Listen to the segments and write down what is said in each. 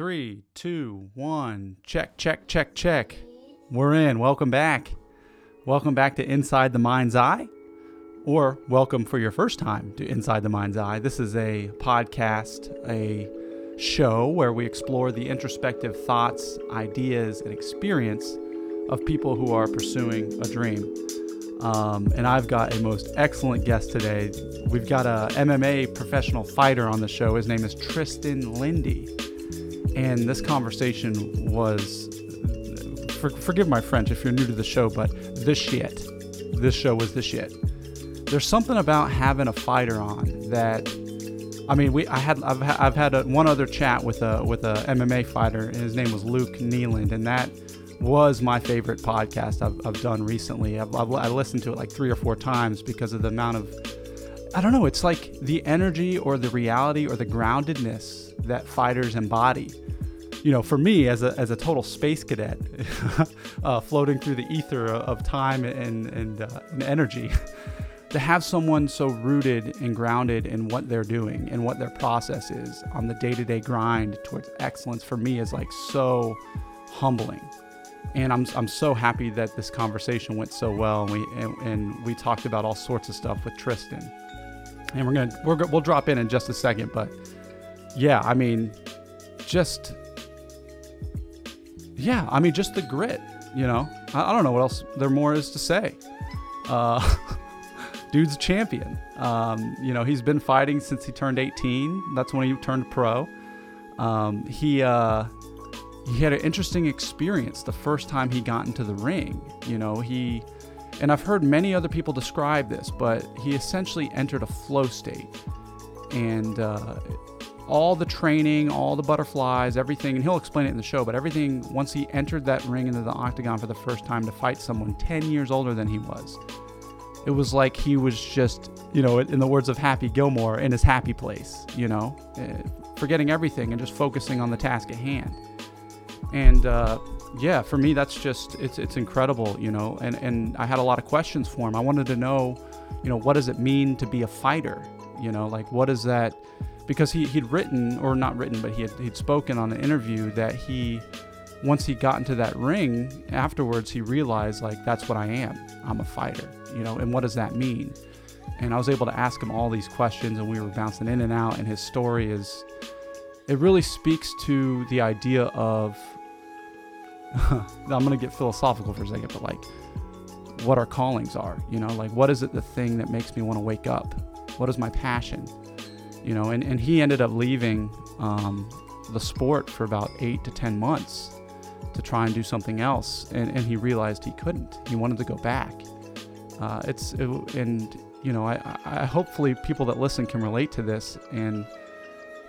Three, two, one. Check, check, check, check. We're in. Welcome back. Welcome back to Inside the Mind's Eye, or welcome for your first time to Inside the Mind's Eye. This is a podcast, a show where we explore the introspective thoughts, ideas, and experience of people who are pursuing a dream. Um, and I've got a most excellent guest today. We've got a MMA professional fighter on the show. His name is Tristan Lindy. And this conversation was, for, forgive my French if you're new to the show, but the shit. This show was the shit. There's something about having a fighter on that, I mean, we I had I've, I've had a, one other chat with a with a MMA fighter, and his name was Luke Nealand, and that was my favorite podcast I've, I've done recently. I've, I've, I listened to it like three or four times because of the amount of, I don't know, it's like the energy or the reality or the groundedness that fighters embody. You know, for me as a, as a total space cadet, uh, floating through the ether of time and, and, uh, and energy, to have someone so rooted and grounded in what they're doing and what their process is on the day to day grind towards excellence for me is like so humbling and I'm, I'm so happy that this conversation went so well and we and, and, we talked about all sorts of stuff with Tristan and we're gonna we're, we'll drop in in just a second but yeah I mean just yeah I mean just the grit you know? I, I don't know what else there more is to say. Uh, dude's a champion. Um, you know he's been fighting since he turned 18 that's when he turned pro. Um, he uh, he had an interesting experience the first time he got into the ring. You know, he, and I've heard many other people describe this, but he essentially entered a flow state. And uh, all the training, all the butterflies, everything, and he'll explain it in the show, but everything, once he entered that ring into the octagon for the first time to fight someone 10 years older than he was, it was like he was just, you know, in the words of Happy Gilmore, in his happy place, you know, eh, forgetting everything and just focusing on the task at hand and uh, yeah, for me that's just it's it's incredible, you know. And and I had a lot of questions for him. I wanted to know, you know, what does it mean to be a fighter? You know, like what is that? Because he he'd written or not written, but he had he'd spoken on an interview that he once he got into that ring afterwards he realized like that's what I am. I'm a fighter, you know. And what does that mean? And I was able to ask him all these questions, and we were bouncing in and out. And his story is it really speaks to the idea of I'm going to get philosophical for a second, but like what our callings are, you know, like what is it the thing that makes me want to wake up? What is my passion? You know, and, and he ended up leaving um, the sport for about eight to 10 months to try and do something else. And, and he realized he couldn't. He wanted to go back. Uh, it's, it, and, you know, I, I hopefully people that listen can relate to this and,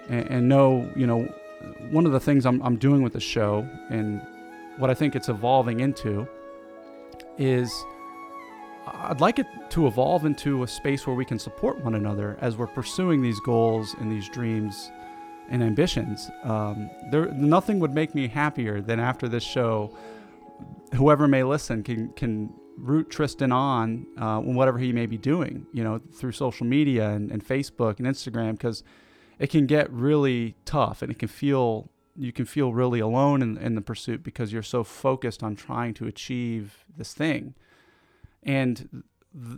and, and know, you know, one of the things I'm, I'm doing with the show and what I think it's evolving into is I'd like it to evolve into a space where we can support one another as we're pursuing these goals and these dreams and ambitions. Um, there, nothing would make me happier than after this show, whoever may listen can can root Tristan on uh, whatever he may be doing, you know, through social media and, and Facebook and Instagram, because it can get really tough and it can feel you can feel really alone in, in the pursuit because you're so focused on trying to achieve this thing. And,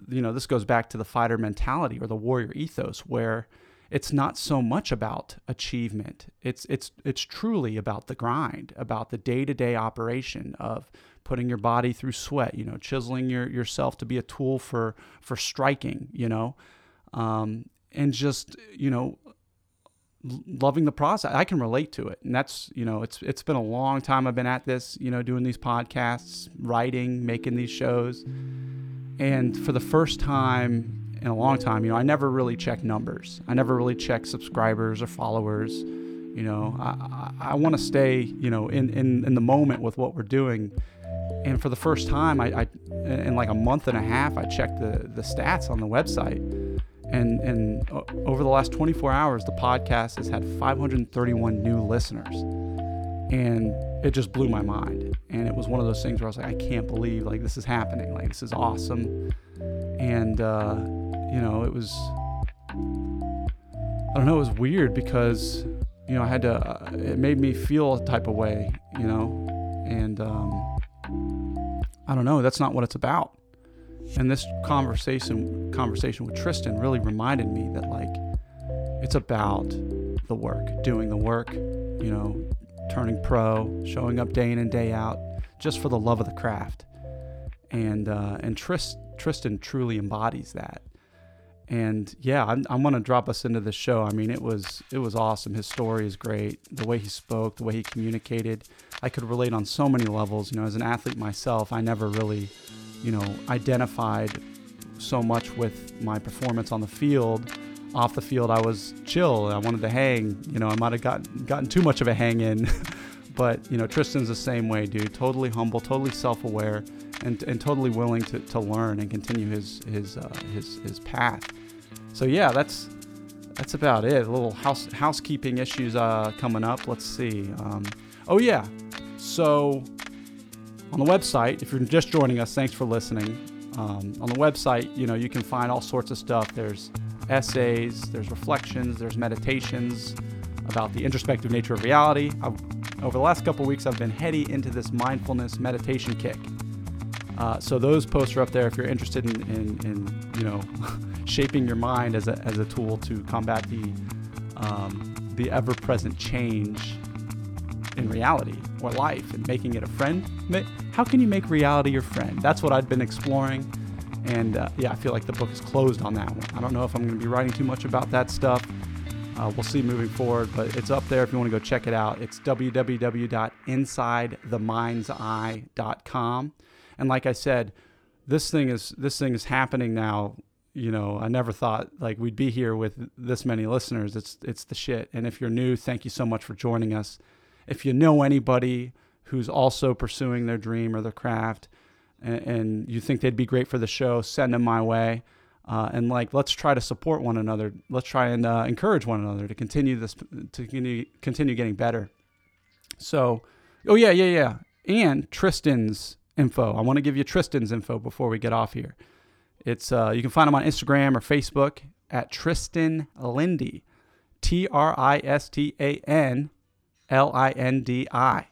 you know, this goes back to the fighter mentality or the warrior ethos where it's not so much about achievement. It's, it's, it's truly about the grind, about the day to day operation of putting your body through sweat, you know, chiseling your, yourself to be a tool for, for striking, you know, um, and just, you know, loving the process. I can relate to it. And that's, you know, it's it's been a long time I've been at this, you know, doing these podcasts, writing, making these shows. And for the first time in a long time, you know, I never really check numbers. I never really check subscribers or followers. You know, I, I, I want to stay, you know, in, in, in the moment with what we're doing. And for the first time, I, I in like a month and a half, I checked the, the stats on the website and and over the last 24 hours the podcast has had 531 new listeners and it just blew my mind and it was one of those things where i was like i can't believe like this is happening like this is awesome and uh, you know it was i don't know it was weird because you know, I had to. Uh, it made me feel a type of way, you know, and um, I don't know. That's not what it's about. And this conversation conversation with Tristan really reminded me that like it's about the work, doing the work, you know, turning pro, showing up day in and day out, just for the love of the craft. And uh, and Trist, Tristan truly embodies that. And yeah, I'm, I'm gonna drop us into the show. I mean, it was it was awesome. His story is great. The way he spoke, the way he communicated, I could relate on so many levels. You know, as an athlete myself, I never really, you know, identified so much with my performance on the field off the field, I was chill. I wanted to hang. You know, I might have gotten gotten too much of a hang in, but you know, Tristan's the same way, dude. Totally humble, totally self-aware, and, and totally willing to, to learn and continue his his uh, his his path. So yeah, that's that's about it. A little house housekeeping issues uh, coming up. Let's see. Um, oh yeah, so on the website, if you're just joining us, thanks for listening. Um, on the website, you know, you can find all sorts of stuff. There's essays, there's reflections, there's meditations about the introspective nature of reality. I've, over the last couple weeks, I've been heady into this mindfulness meditation kick. Uh, so those posts are up there if you're interested in, in, in you know, shaping your mind as a, as a tool to combat the, um, the ever-present change in reality or life and making it a friend. How can you make reality your friend? That's what I've been exploring. And uh, yeah, I feel like the book is closed on that one. I don't know if I'm going to be writing too much about that stuff. Uh, we'll see moving forward, but it's up there if you want to go check it out. It's www.insidethemindseye.com. And like I said, this thing is this thing is happening now. You know, I never thought like we'd be here with this many listeners. It's it's the shit. And if you're new, thank you so much for joining us. If you know anybody who's also pursuing their dream or their craft, and, and you think they'd be great for the show, send them my way. Uh, and like, let's try to support one another. Let's try and uh, encourage one another to continue this, to continue, continue getting better. So, oh yeah, yeah, yeah. And Tristan's info. I want to give you Tristan's info before we get off here. It's uh, you can find him on Instagram or Facebook at Tristan Lindy, T R I S T A N L I N D I.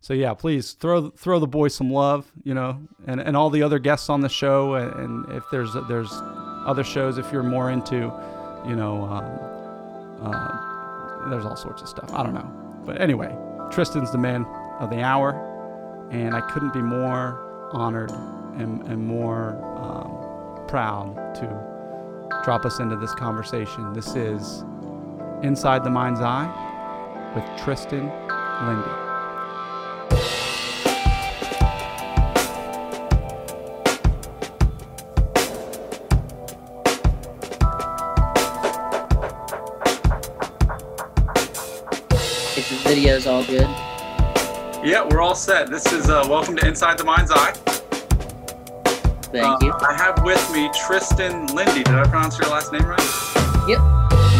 So yeah, please throw throw the boys some love, you know, and, and all the other guests on the show, and, and if there's there's other shows if you're more into, you know, um, uh, there's all sorts of stuff. I don't know, but anyway, Tristan's the man of the hour, and I couldn't be more honored and, and more um, proud to drop us into this conversation. This is Inside the Mind's Eye with Tristan Lindy. If the video's all good. Yeah, we're all set. This is uh, welcome to Inside the Mind's Eye. Thank uh, you. I have with me Tristan Lindy. Did I pronounce your last name right? Yep.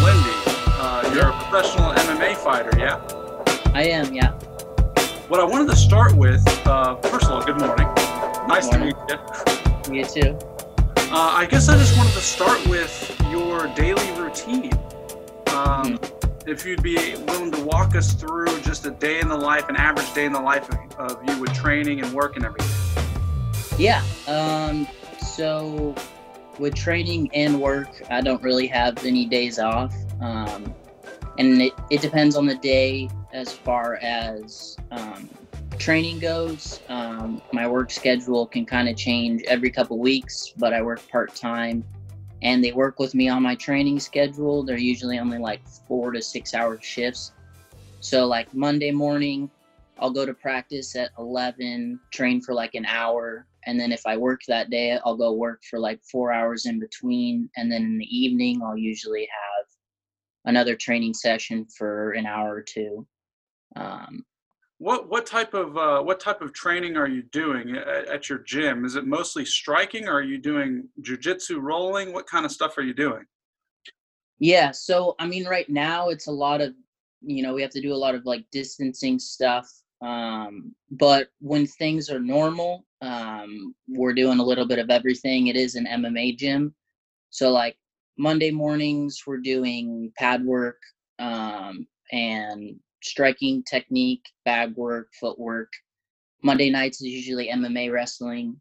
Lindy, you're a professional MMA fighter, yeah? I am, yeah. What I wanted to start with, uh, first of all, good morning. Nice good morning. to meet you. You too. Uh, I guess I just wanted to start with your daily routine. Um, mm-hmm if you'd be willing to walk us through just a day in the life, an average day in the life of, of you with training and work and everything. Yeah. Um, so with training and work, I don't really have any days off. Um, and it, it depends on the day as far as um, training goes. Um, my work schedule can kind of change every couple weeks, but I work part time and they work with me on my training schedule. They're usually only like four to six hour shifts. So, like Monday morning, I'll go to practice at 11, train for like an hour. And then if I work that day, I'll go work for like four hours in between. And then in the evening, I'll usually have another training session for an hour or two. Um, what what type of uh, what type of training are you doing at, at, your gym? Is it mostly striking, or are you doing jujitsu, rolling? What kind of stuff are you doing? Yeah, so I mean, right now it's a lot of you know we have to do a lot of like distancing stuff. Um, but when things are normal, um, we're doing a little bit of everything. It is an MMA gym, so like Monday mornings we're doing pad work. Um, and striking technique, bag work, footwork. Monday nights is usually MMA wrestling.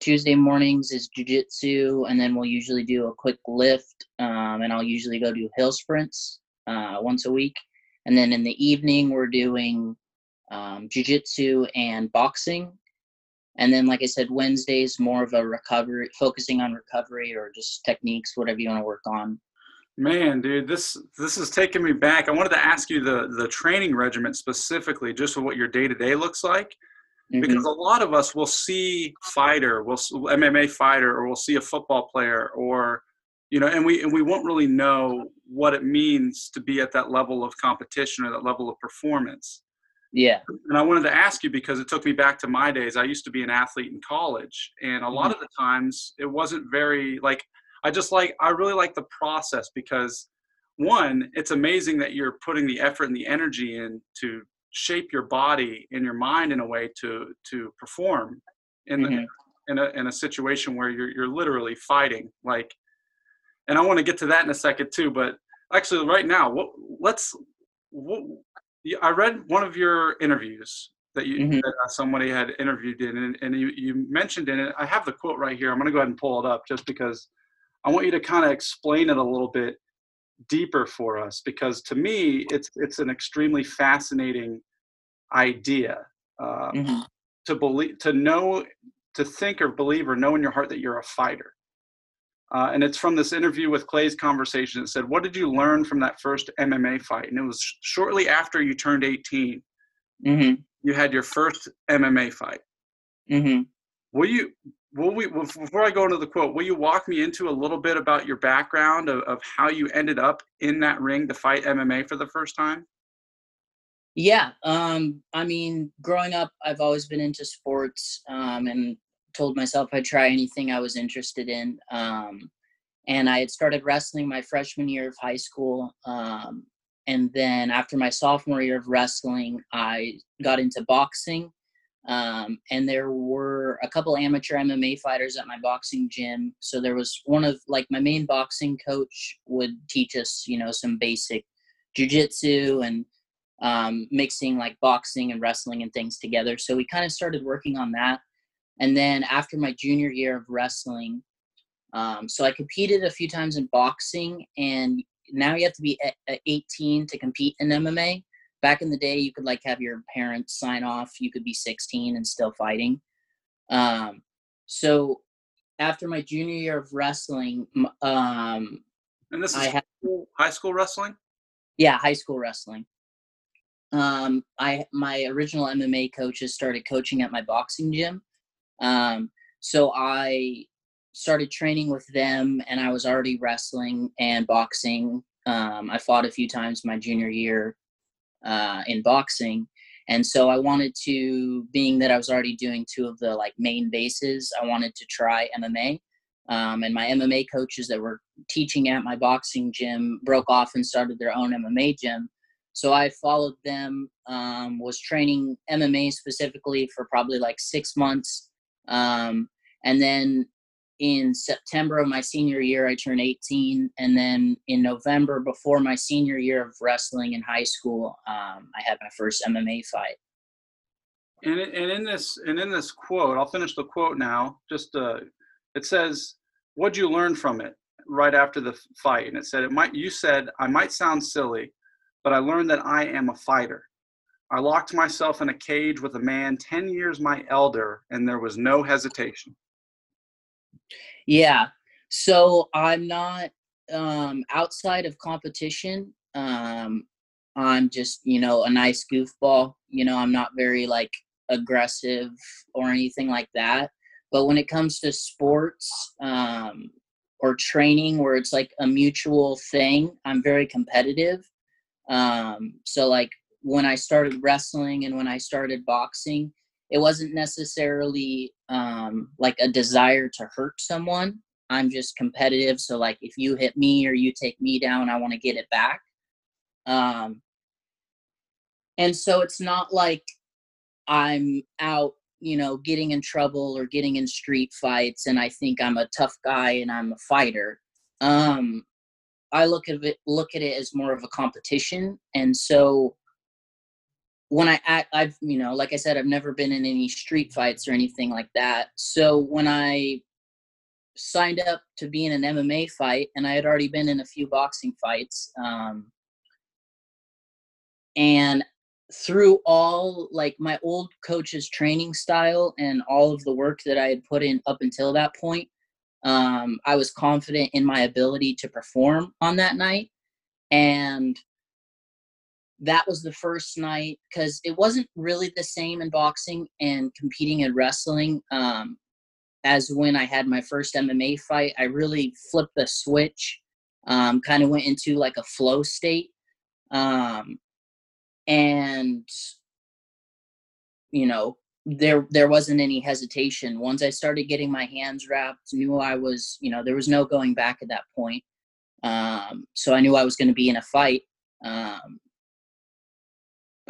Tuesday mornings is jujitsu, and then we'll usually do a quick lift, um, and I'll usually go do hill sprints uh, once a week. And then in the evening, we're doing um, jujitsu and boxing. And then, like I said, Wednesdays more of a recovery, focusing on recovery or just techniques, whatever you want to work on. Man, dude, this this is taking me back. I wanted to ask you the the training regimen specifically, just for what your day to day looks like, mm-hmm. because a lot of us will see fighter, will MMA fighter, or we'll see a football player, or you know, and we and we won't really know what it means to be at that level of competition or that level of performance. Yeah. And I wanted to ask you because it took me back to my days. I used to be an athlete in college, and a lot mm-hmm. of the times it wasn't very like I just like I really like the process because one, it's amazing that you're putting the effort and the energy in to shape your body and your mind in a way to to perform in mm-hmm. the, in a in a situation where you're you're literally fighting like and I want to get to that in a second too but actually right now what let's what, I read one of your interviews that you mm-hmm. that uh, somebody had interviewed in and, and you, you mentioned in it I have the quote right here I'm going to go ahead and pull it up just because I want you to kind of explain it a little bit deeper for us because to me it's it's an extremely fascinating idea uh, mm-hmm. to believe to know to think or believe or know in your heart that you're a fighter uh, and it's from this interview with clay's conversation it said what did you learn from that first mma fight and it was shortly after you turned 18 mm-hmm. you had your first mma fight mm-hmm. will you will we before i go into the quote will you walk me into a little bit about your background of, of how you ended up in that ring to fight mma for the first time yeah um i mean growing up i've always been into sports um and told myself i'd try anything i was interested in um and i had started wrestling my freshman year of high school um and then after my sophomore year of wrestling i got into boxing um, and there were a couple amateur MMA fighters at my boxing gym. So there was one of like my main boxing coach would teach us, you know, some basic jujitsu and um, mixing like boxing and wrestling and things together. So we kind of started working on that. And then after my junior year of wrestling, um, so I competed a few times in boxing, and now you have to be 18 to compete in MMA back in the day you could like have your parents sign off you could be 16 and still fighting. Um, so after my junior year of wrestling um, and this is had, high school wrestling? Yeah high school wrestling. Um, i my original mma coaches started coaching at my boxing gym um, so i started training with them and i was already wrestling and boxing um, i fought a few times my junior year uh, in boxing. And so I wanted to, being that I was already doing two of the like main bases, I wanted to try MMA. Um, and my MMA coaches that were teaching at my boxing gym broke off and started their own MMA gym. So I followed them, um, was training MMA specifically for probably like six months. Um, and then in September of my senior year, I turned 18. And then in November, before my senior year of wrestling in high school, um, I had my first MMA fight. And, and in this and in this quote, I'll finish the quote now. Just uh, it says, "What'd you learn from it?" Right after the fight, and it said, "It might." You said, "I might sound silly, but I learned that I am a fighter. I locked myself in a cage with a man ten years my elder, and there was no hesitation." Yeah. So I'm not um, outside of competition. Um, I'm just, you know, a nice goofball. You know, I'm not very like aggressive or anything like that. But when it comes to sports um, or training where it's like a mutual thing, I'm very competitive. Um, so, like, when I started wrestling and when I started boxing, it wasn't necessarily um, like a desire to hurt someone. I'm just competitive. So like if you hit me or you take me down, I want to get it back. Um, and so it's not like I'm out, you know, getting in trouble or getting in street fights and I think I'm a tough guy and I'm a fighter. Um, I look at it look at it as more of a competition, and so when I act, I've you know, like I said, I've never been in any street fights or anything like that. So when I signed up to be in an MMA fight, and I had already been in a few boxing fights, um, and through all like my old coach's training style and all of the work that I had put in up until that point, um, I was confident in my ability to perform on that night. And that was the first night because it wasn't really the same in boxing and competing in wrestling um, as when I had my first MMA fight. I really flipped the switch, um, kind of went into like a flow state. Um, and you know there there wasn't any hesitation once i started getting my hands wrapped knew i was you know there was no going back at that point um, so i knew i was going to be in a fight um,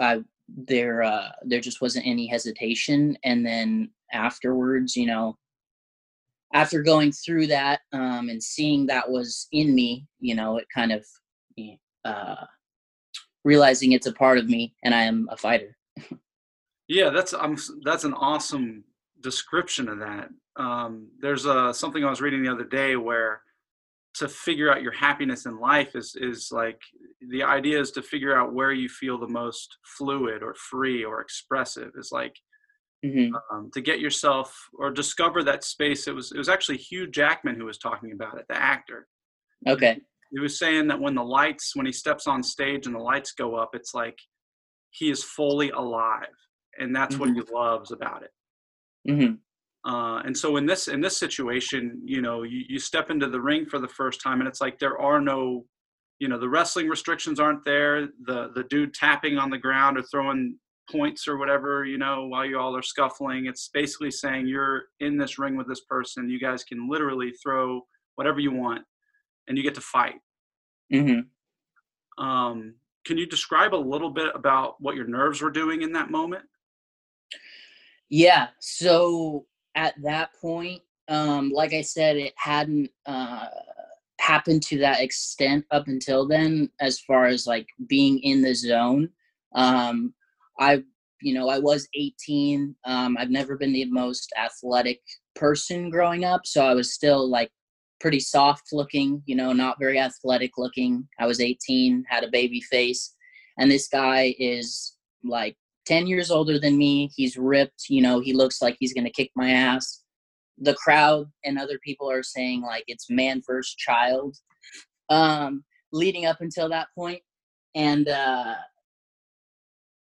I, there uh, there just wasn't any hesitation and then afterwards you know after going through that um, and seeing that was in me you know it kind of uh, realizing it's a part of me and I am a fighter. yeah, that's I'm that's an awesome description of that. Um, there's a something I was reading the other day where to figure out your happiness in life is is like the idea is to figure out where you feel the most fluid or free or expressive is like mm-hmm. um, to get yourself or discover that space it was it was actually hugh jackman who was talking about it the actor okay he was saying that when the lights when he steps on stage and the lights go up it's like he is fully alive and that's mm-hmm. what he loves about it mm-hmm. Uh, and so in this in this situation you know you, you step into the ring for the first time and it's like there are no you know the wrestling restrictions aren't there the the dude tapping on the ground or throwing points or whatever you know while you all are scuffling it's basically saying you're in this ring with this person you guys can literally throw whatever you want and you get to fight. Mm-hmm. Um, can you describe a little bit about what your nerves were doing in that moment? Yeah. So at that point, um, like I said, it hadn't uh, happened to that extent up until then, as far as like being in the zone. Um, I, you know, I was 18. Um, I've never been the most athletic person growing up, so I was still like pretty soft looking, you know, not very athletic looking. I was 18, had a baby face, and this guy is like 10 years older than me. He's ripped, you know, he looks like he's going to kick my ass. The crowd and other people are saying like it's man first child um leading up until that point and uh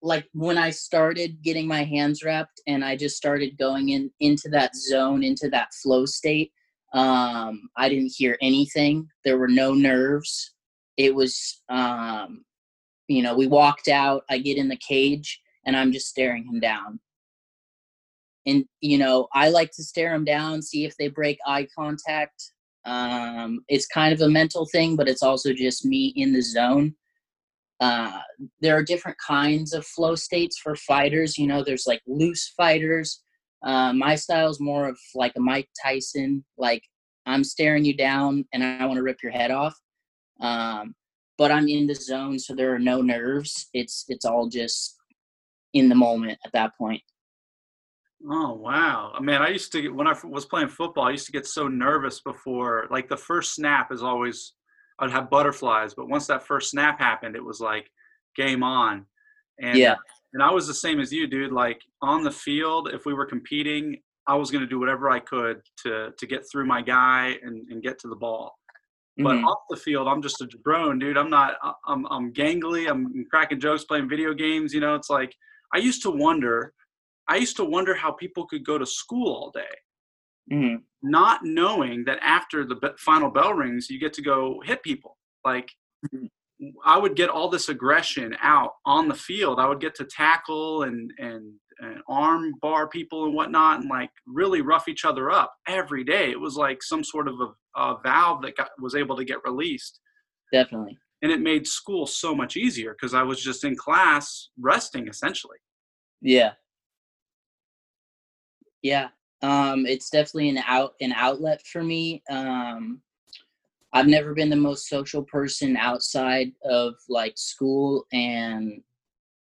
like when I started getting my hands wrapped and I just started going in into that zone, into that flow state, um, I didn't hear anything. There were no nerves. It was, um, you know, we walked out. I get in the cage and I'm just staring him down. And, you know, I like to stare him down, see if they break eye contact. Um, it's kind of a mental thing, but it's also just me in the zone. Uh, there are different kinds of flow states for fighters. You know, there's like loose fighters, uh, my style is more of like a Mike Tyson, like I'm staring you down and I want to rip your head off. Um, but I'm in the zone, so there are no nerves. It's it's all just in the moment at that point. Oh wow, man! I used to get when I was playing football. I used to get so nervous before, like the first snap is always. I'd have butterflies, but once that first snap happened, it was like game on. And yeah and I was the same as you, dude. Like on the field, if we were competing, I was going to do whatever I could to to get through my guy and, and get to the ball. But mm-hmm. off the field, I'm just a drone, dude. I'm not. I'm I'm gangly. I'm cracking jokes, playing video games. You know, it's like I used to wonder. I used to wonder how people could go to school all day, mm-hmm. not knowing that after the final bell rings, you get to go hit people. Like mm-hmm. I would get all this aggression out on the field. I would get to tackle and and, and arm bar people and whatnot, and like really rough each other up every day. It was like some sort of a, a valve that got, was able to get released. Definitely. And it made school so much easier because I was just in class resting essentially. Yeah. Yeah. Um, it's definitely an out an outlet for me. Um, I've never been the most social person outside of like school and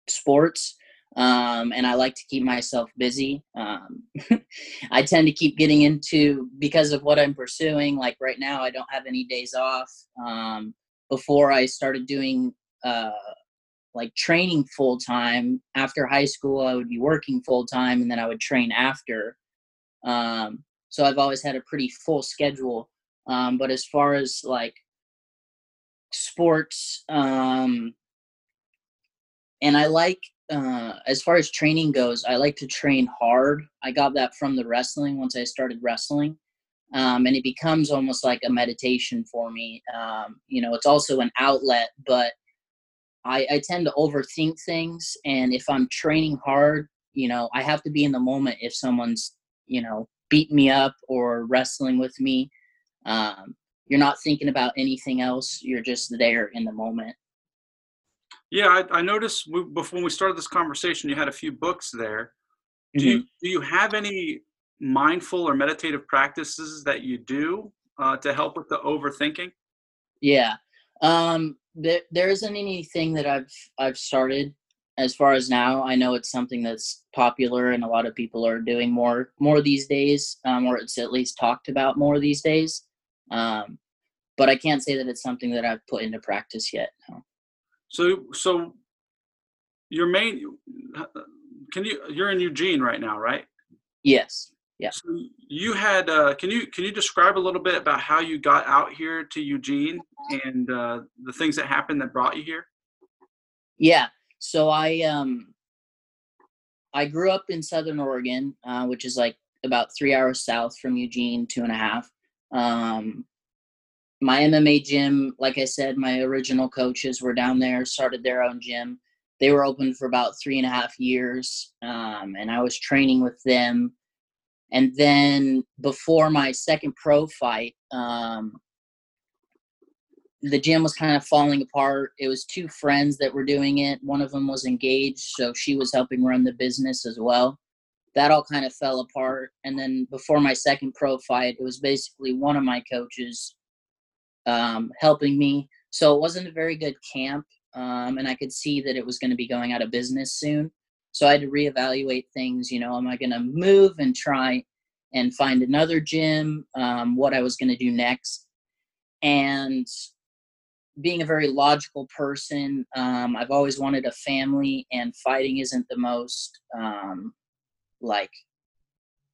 sports. Um, and I like to keep myself busy. Um, I tend to keep getting into because of what I'm pursuing. Like right now, I don't have any days off. Um, before I started doing uh, like training full time after high school, I would be working full time, and then I would train after. Um, so I've always had a pretty full schedule. Um, but as far as like sports, um, and I like uh, as far as training goes, I like to train hard. I got that from the wrestling once I started wrestling. Um, and it becomes almost like a meditation for me. Um, you know, it's also an outlet, but I, I tend to overthink things. And if I'm training hard, you know, I have to be in the moment if someone's, you know, beat me up or wrestling with me. Um, you're not thinking about anything else. You're just there in the moment. Yeah, I, I noticed we, before we started this conversation, you had a few books there. Do mm-hmm. you do you have any mindful or meditative practices that you do uh, to help with the overthinking? Yeah, um, there there isn't anything that I've I've started as far as now. I know it's something that's popular and a lot of people are doing more more these days, um, or it's at least talked about more these days. Um, but I can't say that it's something that I've put into practice yet. No. So, so your main, can you, you're in Eugene right now, right? Yes. Yeah. So you had, uh, can you, can you describe a little bit about how you got out here to Eugene and uh, the things that happened that brought you here? Yeah. So I, um, I grew up in Southern Oregon, uh, which is like about three hours south from Eugene, two and a half. Um, my MMA gym, like I said, my original coaches were down there, started their own gym. They were open for about three and a half years, um, and I was training with them. And then before my second pro fight, um, the gym was kind of falling apart. It was two friends that were doing it. One of them was engaged, so she was helping run the business as well. That all kind of fell apart. And then before my second pro fight, it was basically one of my coaches um, helping me. So it wasn't a very good camp, um, and I could see that it was going to be going out of business soon. So I had to reevaluate things. You know, am I going to move and try and find another gym? Um, what I was going to do next, and being a very logical person, um, I've always wanted a family, and fighting isn't the most um, like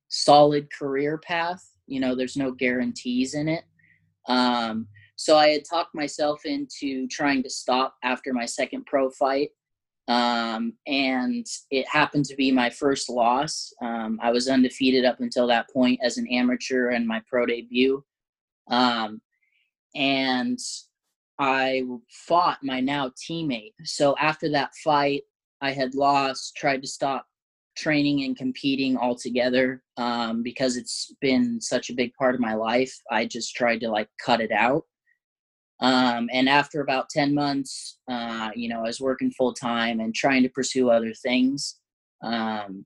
solid career path. You know, there's no guarantees in it. Um, so I had talked myself into trying to stop after my second pro fight. Um, and it happened to be my first loss. Um, I was undefeated up until that point as an amateur and my pro debut. Um, and I fought my now teammate. So after that fight, I had lost, tried to stop training and competing altogether um, because it's been such a big part of my life. I just tried to like cut it out. Um, and after about 10 months, uh, you know, I was working full time and trying to pursue other things. Um,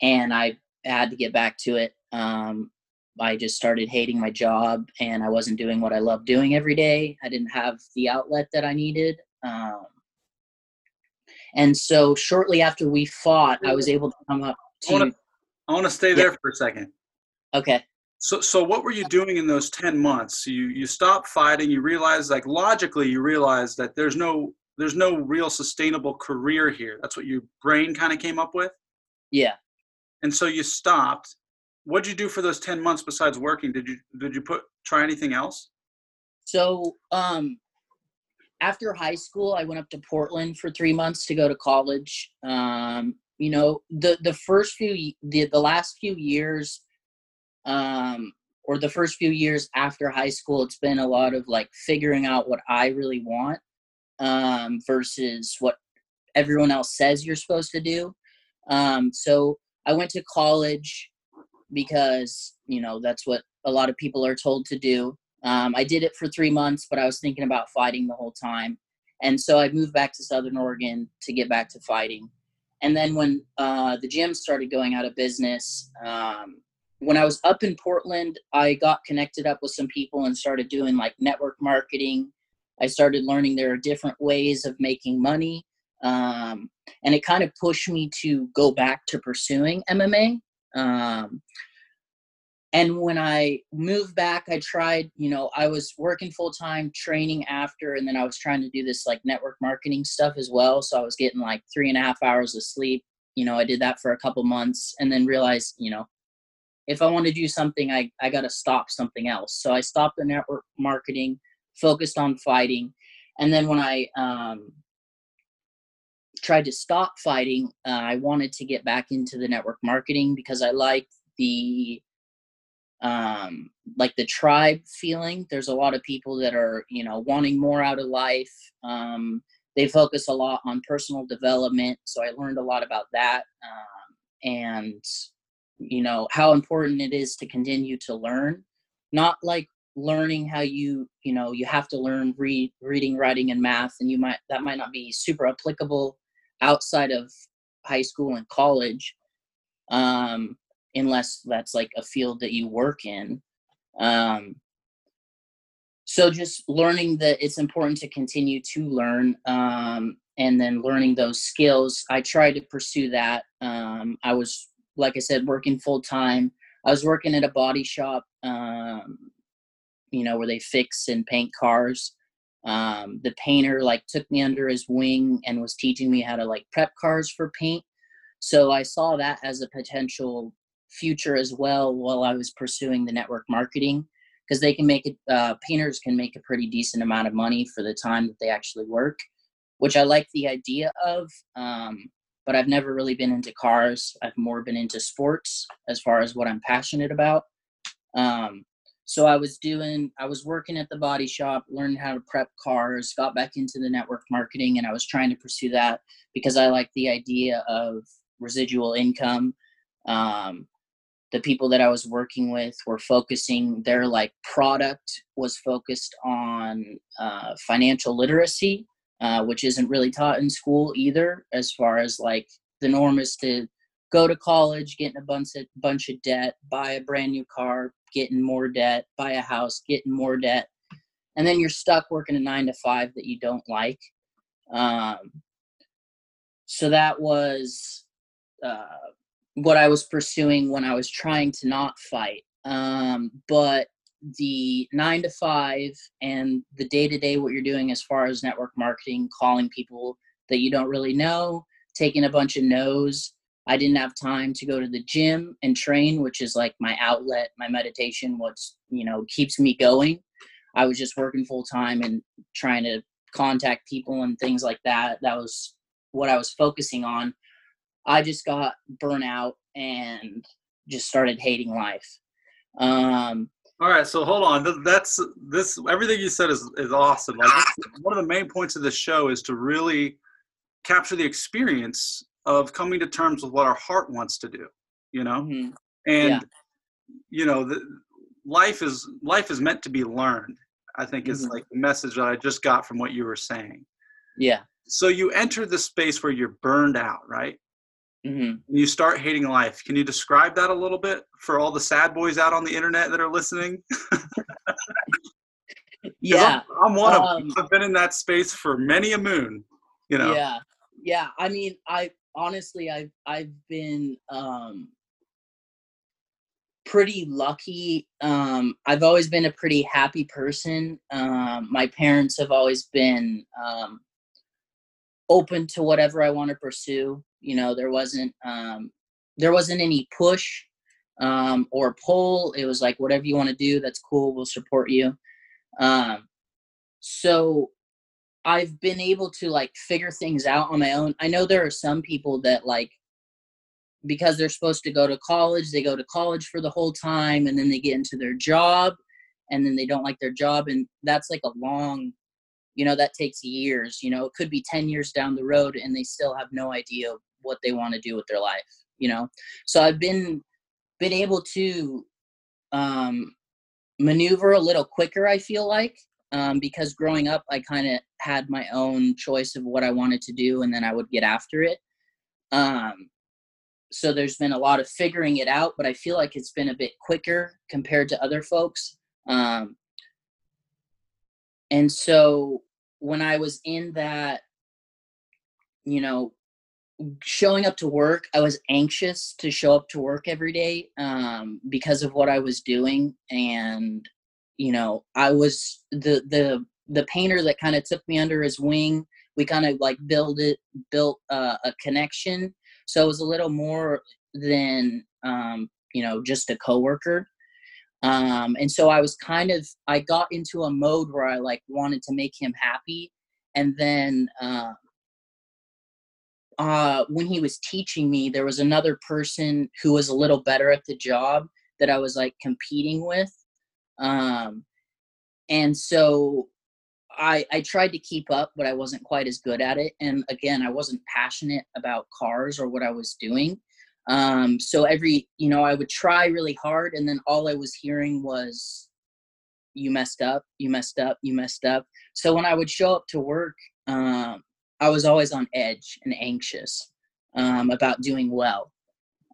and I had to get back to it. Um, I just started hating my job and I wasn't doing what I loved doing every day. I didn't have the outlet that I needed. Um, and so shortly after we fought, I was able to come up to. I want to stay there yeah. for a second. Okay. So, so what were you doing in those 10 months? You, you stopped fighting, you realized like logically you realized that there's no, there's no real sustainable career here. That's what your brain kind of came up with. Yeah. And so you stopped. What'd you do for those 10 months besides working? Did you, did you put, try anything else? So, um, after high school, I went up to Portland for three months to go to college. Um, you know, the, the first few, the, the last few years, um, or the first few years after high school, it's been a lot of like figuring out what I really want um, versus what everyone else says you're supposed to do. Um, so I went to college because, you know, that's what a lot of people are told to do. Um, I did it for three months, but I was thinking about fighting the whole time. And so I moved back to Southern Oregon to get back to fighting. And then when uh, the gym started going out of business, um, when I was up in Portland, I got connected up with some people and started doing like network marketing. I started learning there are different ways of making money. Um, and it kind of pushed me to go back to pursuing MMA. Um, and when I moved back, I tried, you know, I was working full time, training after, and then I was trying to do this like network marketing stuff as well. So I was getting like three and a half hours of sleep. You know, I did that for a couple months and then realized, you know, if I want to do something, I, I got to stop something else. So I stopped the network marketing, focused on fighting. And then when I um, tried to stop fighting, uh, I wanted to get back into the network marketing because I like the um, like the tribe feeling. There's a lot of people that are, you know, wanting more out of life. Um, they focus a lot on personal development. So I learned a lot about that. Um, and you know how important it is to continue to learn not like learning how you you know you have to learn read reading writing and math and you might that might not be super applicable outside of high school and college um unless that's like a field that you work in. Um so just learning that it's important to continue to learn um and then learning those skills i tried to pursue that um i was like I said, working full time. I was working at a body shop, um, you know, where they fix and paint cars. Um, the painter like took me under his wing and was teaching me how to like prep cars for paint. So I saw that as a potential future as well while I was pursuing the network marketing because they can make it. Uh, painters can make a pretty decent amount of money for the time that they actually work, which I like the idea of. Um, but I've never really been into cars. I've more been into sports as far as what I'm passionate about. Um, so I was doing, I was working at the body shop, learning how to prep cars, got back into the network marketing, and I was trying to pursue that because I like the idea of residual income. Um, the people that I was working with were focusing, their like product was focused on uh, financial literacy uh, which isn't really taught in school either. As far as like the norm is to go to college, get in a bunch of bunch of debt, buy a brand new car, getting more debt, buy a house, getting more debt, and then you're stuck working a nine to five that you don't like. Um, so that was uh, what I was pursuing when I was trying to not fight. Um, but the nine to five and the day to day what you're doing as far as network marketing, calling people that you don't really know, taking a bunch of no's. I didn't have time to go to the gym and train, which is like my outlet, my meditation, what's, you know, keeps me going. I was just working full time and trying to contact people and things like that. That was what I was focusing on. I just got burnout and just started hating life. Um, all right, so hold on. That's this. Everything you said is is awesome. Like one of the main points of this show is to really capture the experience of coming to terms with what our heart wants to do. You know, mm-hmm. and yeah. you know, the, life is life is meant to be learned. I think mm-hmm. is like the message that I just got from what you were saying. Yeah. So you enter the space where you're burned out, right? Mm-hmm. You start hating life. Can you describe that a little bit for all the sad boys out on the internet that are listening? yeah, I'm, I'm, one um, of them. I've been in that space for many a moon. You know. Yeah, yeah. I mean, I honestly, I've I've been um, pretty lucky. Um, I've always been a pretty happy person. Um, my parents have always been um, open to whatever I want to pursue. You know, there wasn't um, there wasn't any push um, or pull. It was like whatever you want to do, that's cool. We'll support you. Um, so I've been able to like figure things out on my own. I know there are some people that like because they're supposed to go to college, they go to college for the whole time and then they get into their job and then they don't like their job and that's like a long you know that takes years you know it could be 10 years down the road and they still have no idea what they want to do with their life you know so i've been been able to um maneuver a little quicker i feel like um, because growing up i kind of had my own choice of what i wanted to do and then i would get after it um so there's been a lot of figuring it out, but I feel like it's been a bit quicker compared to other folks. Um, and so when I was in that, you know, showing up to work, I was anxious to show up to work every day um, because of what I was doing, and you know, I was the the the painter that kind of took me under his wing. We kind of like build it, built uh, a connection. So it was a little more than um, you know just a coworker. Um, and so I was kind of I got into a mode where I like wanted to make him happy, and then uh, uh, when he was teaching me, there was another person who was a little better at the job that I was like competing with. Um, and so I, I tried to keep up, but I wasn't quite as good at it. And again, I wasn't passionate about cars or what I was doing. Um, so every, you know, I would try really hard, and then all I was hearing was, "You messed up, you messed up, you messed up." So when I would show up to work, um, I was always on edge and anxious um, about doing well.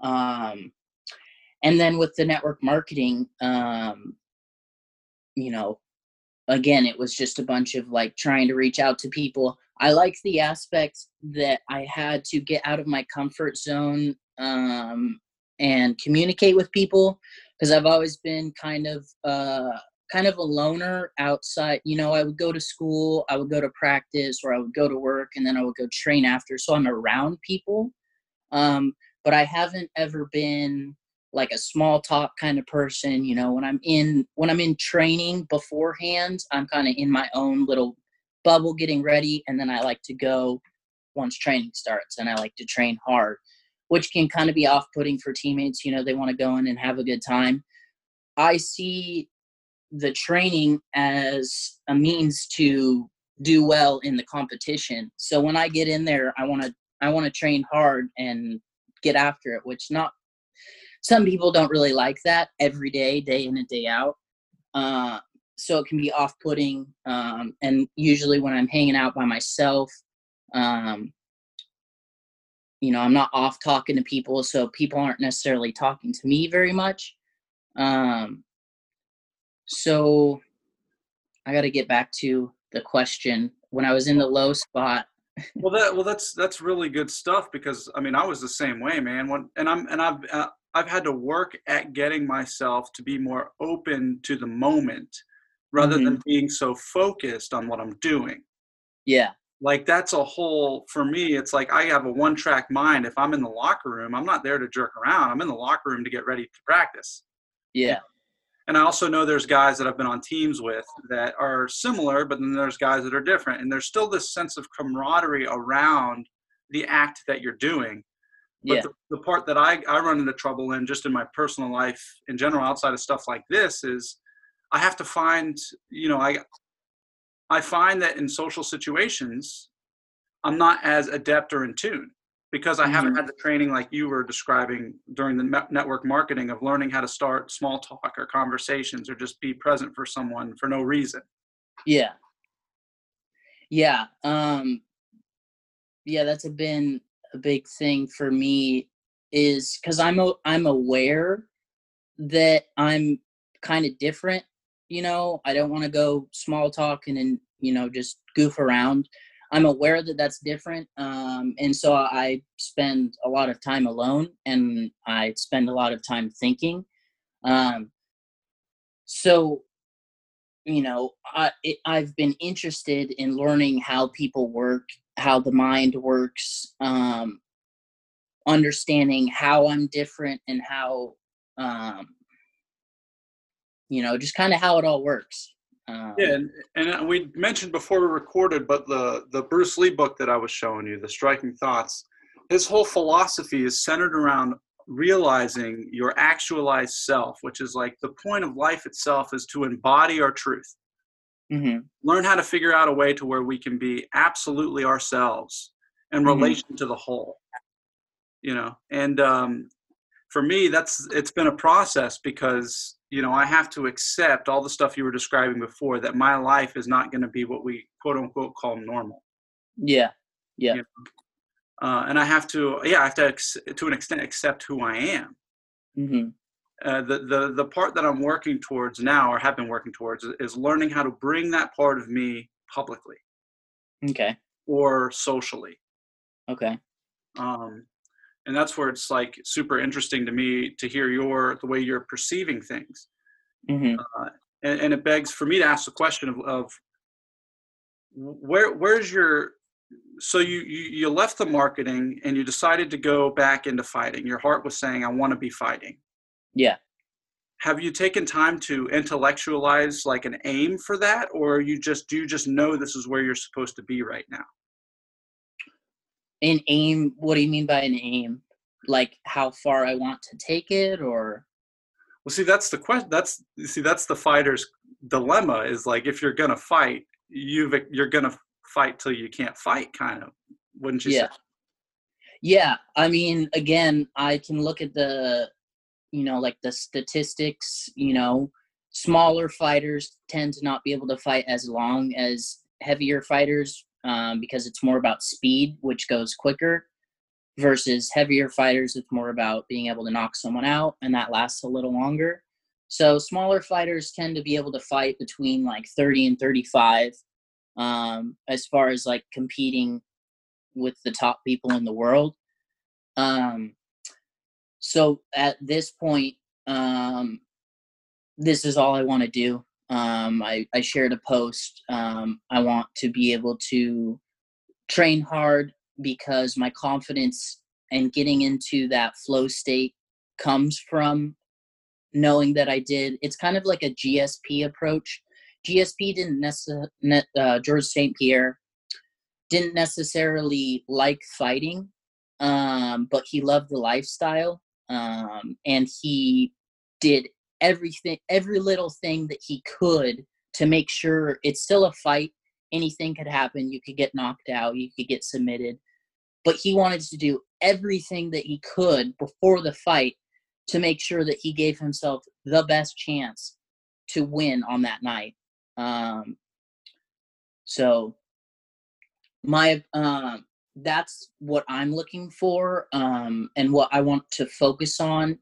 Um, and then with the network marketing, um, you know, again, it was just a bunch of like trying to reach out to people. I like the aspect that I had to get out of my comfort zone um, and communicate with people because I've always been kind of uh, kind of a loner outside. You know, I would go to school, I would go to practice, or I would go to work, and then I would go train after. So I'm around people, um, but I haven't ever been like a small talk kind of person. You know, when I'm in when I'm in training beforehand, I'm kind of in my own little bubble getting ready, and then I like to go once training starts, and I like to train hard. Which can kind of be off putting for teammates. You know, they want to go in and have a good time. I see the training as a means to do well in the competition. So when I get in there, I want to I want to train hard and get after it, which not some people don't really like that every day, day in and day out. Uh, so it can be off-putting. Um, and usually when I'm hanging out by myself, um, you know, I'm not off talking to people, so people aren't necessarily talking to me very much. Um, so I got to get back to the question. When I was in the low spot, well, that well, that's that's really good stuff because I mean I was the same way, man. When and I'm and I've uh, I've had to work at getting myself to be more open to the moment rather mm-hmm. than being so focused on what I'm doing. Yeah. Like that's a whole for me. It's like I have a one track mind. If I'm in the locker room, I'm not there to jerk around. I'm in the locker room to get ready to practice. Yeah and I also know there's guys that I've been on teams with that are similar, but then there's guys that are different. And there's still this sense of camaraderie around the act that you're doing. But yeah. the, the part that I, I run into trouble in just in my personal life in general, outside of stuff like this, is I have to find, you know, I I find that in social situations, I'm not as adept or in tune because I mm-hmm. haven't had the training like you were describing during the network marketing of learning how to start small talk or conversations or just be present for someone for no reason. Yeah. Yeah. Um yeah, that's a been a big thing for me is cuz I'm a, I'm aware that I'm kind of different, you know. I don't want to go small talk and you know, just goof around. I'm aware that that's different, um, and so I spend a lot of time alone, and I spend a lot of time thinking. Um, so, you know, I it, I've been interested in learning how people work, how the mind works, um, understanding how I'm different, and how, um, you know, just kind of how it all works. Um, yeah, and, and we mentioned before we recorded, but the the Bruce Lee book that I was showing you, The Striking Thoughts, his whole philosophy is centered around realizing your actualized self, which is like the point of life itself is to embody our truth. Mm-hmm. Learn how to figure out a way to where we can be absolutely ourselves in mm-hmm. relation to the whole. You know, and um, for me, that's it's been a process because you know, I have to accept all the stuff you were describing before that my life is not going to be what we quote unquote call normal. Yeah. Yeah. You know? uh, and I have to, yeah, I have to, to an extent, accept who I am. Mm-hmm. Uh, the the the part that I'm working towards now, or have been working towards, is learning how to bring that part of me publicly. Okay. Or socially. Okay. Um, and that's where it's like super interesting to me to hear your the way you're perceiving things. Mm-hmm. Uh, and, and, it begs for me to ask the question of, of where where's your so you, you you left the marketing and you decided to go back into fighting. Your heart was saying i want to be fighting. Yeah. Have you taken time to intellectualize like an aim for that? Or you just do you just know this is where you're supposed to be right now an aim what do you mean by an aim? Like how far i want to take it or? Well see that's the question that's see that's the fighter's dilemma is like if you're gonna fight you've you're gonna fight till you can't fight kind of wouldn't you yeah. Say? yeah i mean again i can look at the you know like the statistics you know smaller fighters tend to not be able to fight as long as heavier fighters um, because it's more about speed which goes quicker versus heavier fighters it's more about being able to knock someone out and that lasts a little longer so smaller fighters tend to be able to fight between like 30 and 35 um, as far as like competing with the top people in the world. Um, so at this point, um, this is all I want to do. Um, I, I shared a post. Um, I want to be able to train hard because my confidence and getting into that flow state comes from knowing that I did. It's kind of like a GSP approach. GSP didn't necessarily, uh, George St. Pierre didn't necessarily like fighting, um, but he loved the lifestyle. Um, and he did everything, every little thing that he could to make sure it's still a fight. Anything could happen. You could get knocked out, you could get submitted. But he wanted to do everything that he could before the fight to make sure that he gave himself the best chance to win on that night. Um, so my um, that's what I'm looking for um, and what I want to focus on.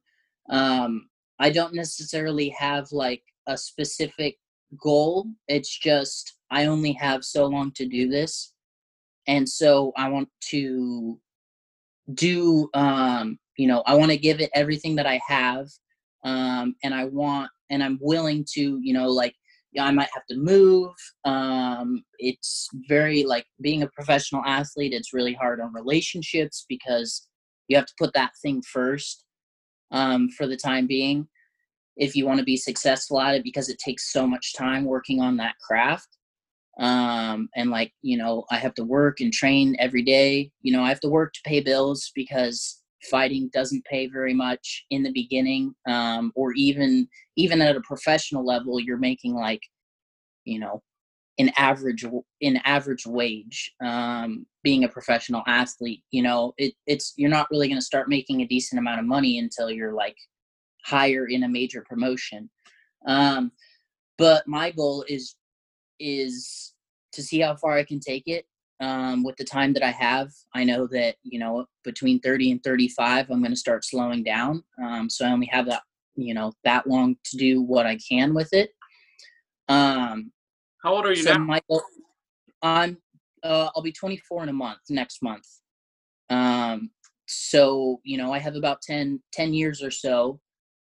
Um, I don't necessarily have like a specific goal. It's just I only have so long to do this. And so I want to do um, you know, I want to give it everything that I have. Um, and I want and I'm willing to, you know, like I might have to move. Um, it's very like being a professional athlete. It's really hard on relationships because you have to put that thing first um, for the time being if you want to be successful at it because it takes so much time working on that craft. Um, and like you know, I have to work and train every day. You know, I have to work to pay bills because fighting doesn't pay very much in the beginning um, or even even at a professional level you're making like you know an average an average wage um, being a professional athlete you know it, it's you're not really going to start making a decent amount of money until you're like higher in a major promotion um, but my goal is is to see how far i can take it um, with the time that I have. I know that you know between 30 and 35, I'm going to start slowing down. Um, so I only have that you know that long to do what I can with it. Um, How old are you so now? Michael, I'm uh, I'll be 24 in a month next month. Um, so you know I have about 10 10 years or so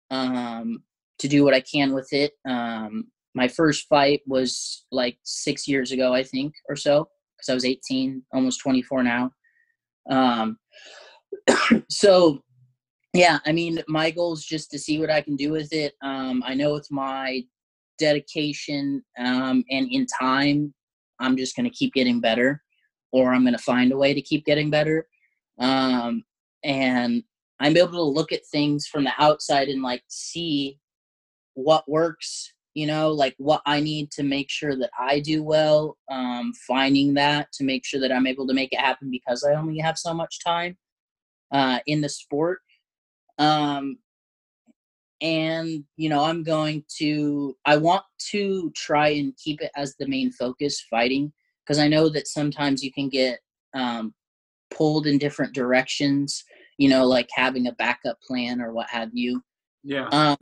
um, to do what I can with it. Um, my first fight was like six years ago, I think, or so because I was 18, almost 24 now. Um, so yeah, I mean, my goal is just to see what I can do with it. Um, I know with my dedication um, and in time, I'm just going to keep getting better, or I'm going to find a way to keep getting better. Um, and I'm able to look at things from the outside and like see what works you know like what i need to make sure that i do well um, finding that to make sure that i'm able to make it happen because i only have so much time uh, in the sport um, and you know i'm going to i want to try and keep it as the main focus fighting because i know that sometimes you can get um, pulled in different directions, you know, like having a backup plan or what have you. Yeah. Um,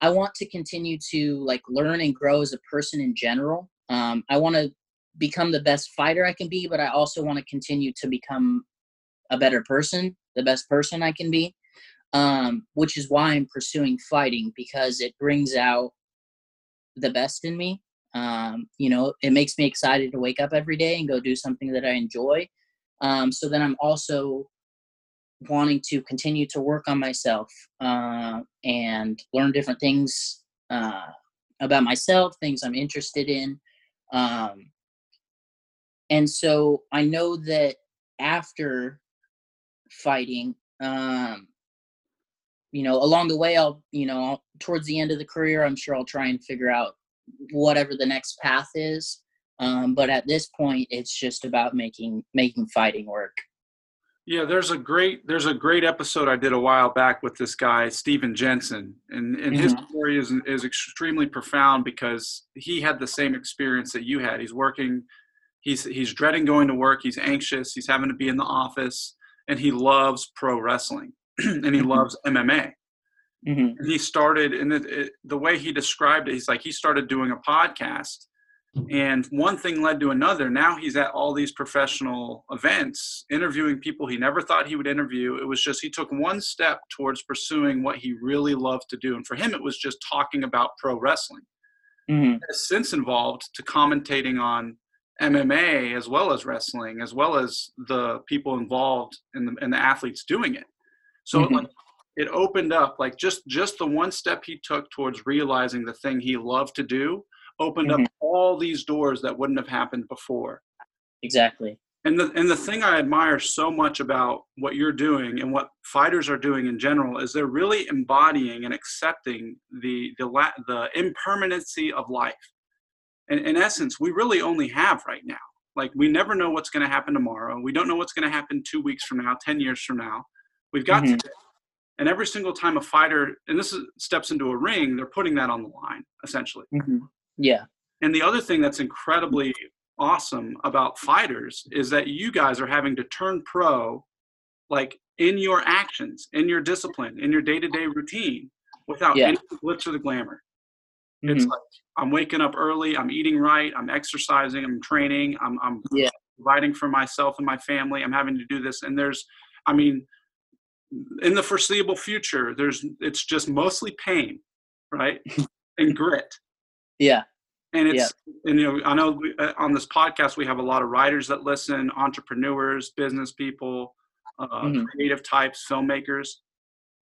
I want to continue to like learn and grow as a person in general. Um, I want to become the best fighter I can be, but I also want to continue to become a better person, the best person I can be. Um, which is why I'm pursuing fighting because it brings out the best in me. Um, you know, it makes me excited to wake up every day and go do something that I enjoy. Um, so then I'm also wanting to continue to work on myself uh, and learn different things uh, about myself, things I'm interested in. Um, and so I know that after fighting, um, you know, along the way, I'll, you know, I'll, towards the end of the career, I'm sure I'll try and figure out whatever the next path is. Um, but at this point, it's just about making making fighting work. Yeah, there's a great there's a great episode I did a while back with this guy Steven Jensen, and and his Mhm. story is is extremely profound because he had the same experience that you had. He's working, he's he's dreading going to work. He's anxious. He's having to be in the office, and he loves pro wrestling, and he Mhm. loves MMA. hmm And he started, and it, it, the way he described it, he's like he started doing a podcast, and one thing led to another. Now he's at all these professional events, interviewing people he never thought he would interview. It was just he took one step towards pursuing what he really loved to do, and for him, it was just talking about pro wrestling. hmm Has since involved to commentating on MMA as well as wrestling, as well as the people involved and the, and the athletes doing it. So Mhm. like it opened up like just just the one step he took towards realizing the thing he loved to do opened Mhm. up all these doors that wouldn't have happened before Exactly. and the and the thing i admire so much about what you're doing and what fighters are doing in general is they're really embodying and accepting the the la- the impermanency of life and in essence we really only have right now like we never know what's going to happen tomorrow we don't know what's going to happen two weeks from now ten years from now we've got Mhm. today and every single time a fighter and this is, steps into a ring they're putting that on the line essentially hmm Yeah. and the other thing that's incredibly awesome about fighters is that you guys are having to turn pro like in your actions, in your discipline, in your day-to-day routine without Yeah. any glitz or the glamour. It's Mhm. like I'm waking up early, I'm eating right, I'm exercising, I'm training, I'm I'm Yeah. providing for myself and my family. I'm having to do this and there's I mean in the foreseeable future there's it's just mostly pain, right? and grit yeah. and it's and you know i know we, uh, on this podcast we have a lot of writers that listen entrepreneurs business people uh, Mhm. creative types filmmakers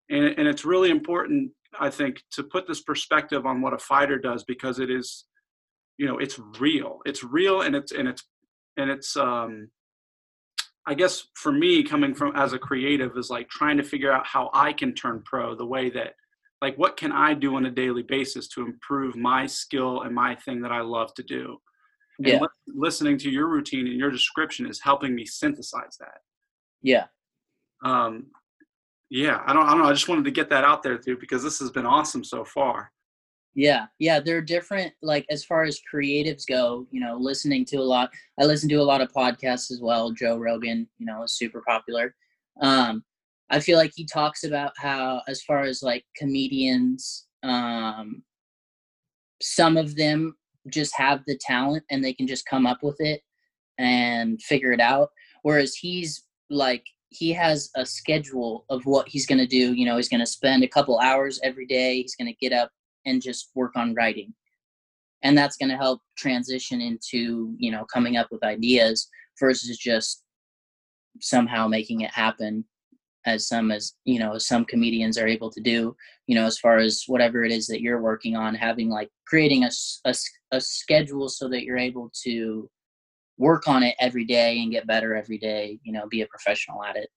and, and it's really important i think to put this perspective on what a fighter does because it is you know it's real it's real and it's and it's and it's um i guess for me coming from as a creative is like trying to figure out how i can turn pro the way that like what can i do on a daily basis to improve my skill and my thing that i love to do and Yeah. li- listening to your routine and your description is helping me synthesize that Yeah. um yeah i don't i don't know i just wanted to get that out there too because this has been awesome so far Yeah, yeah, they're different. Like as far as creatives go, you know, listening to a lot. I listen to a lot of podcasts as well. Joe Rogan, you know, is super popular. Um, I feel like he talks about how, as far as like comedians, um, some of them just have the talent and they can just come up with it and figure it out. Whereas he's like he has a schedule of what he's going to do. You know, he's going to spend a couple hours every day. He's going to get up and just work on writing. And that's going to help transition into you know coming up with ideas versus just somehow making it happen as some as you know as some comedians are able to do you know as far as whatever it is that you're working on having like creating a a schedule so that you're able to work on it every day and get better every day you know be a professional at it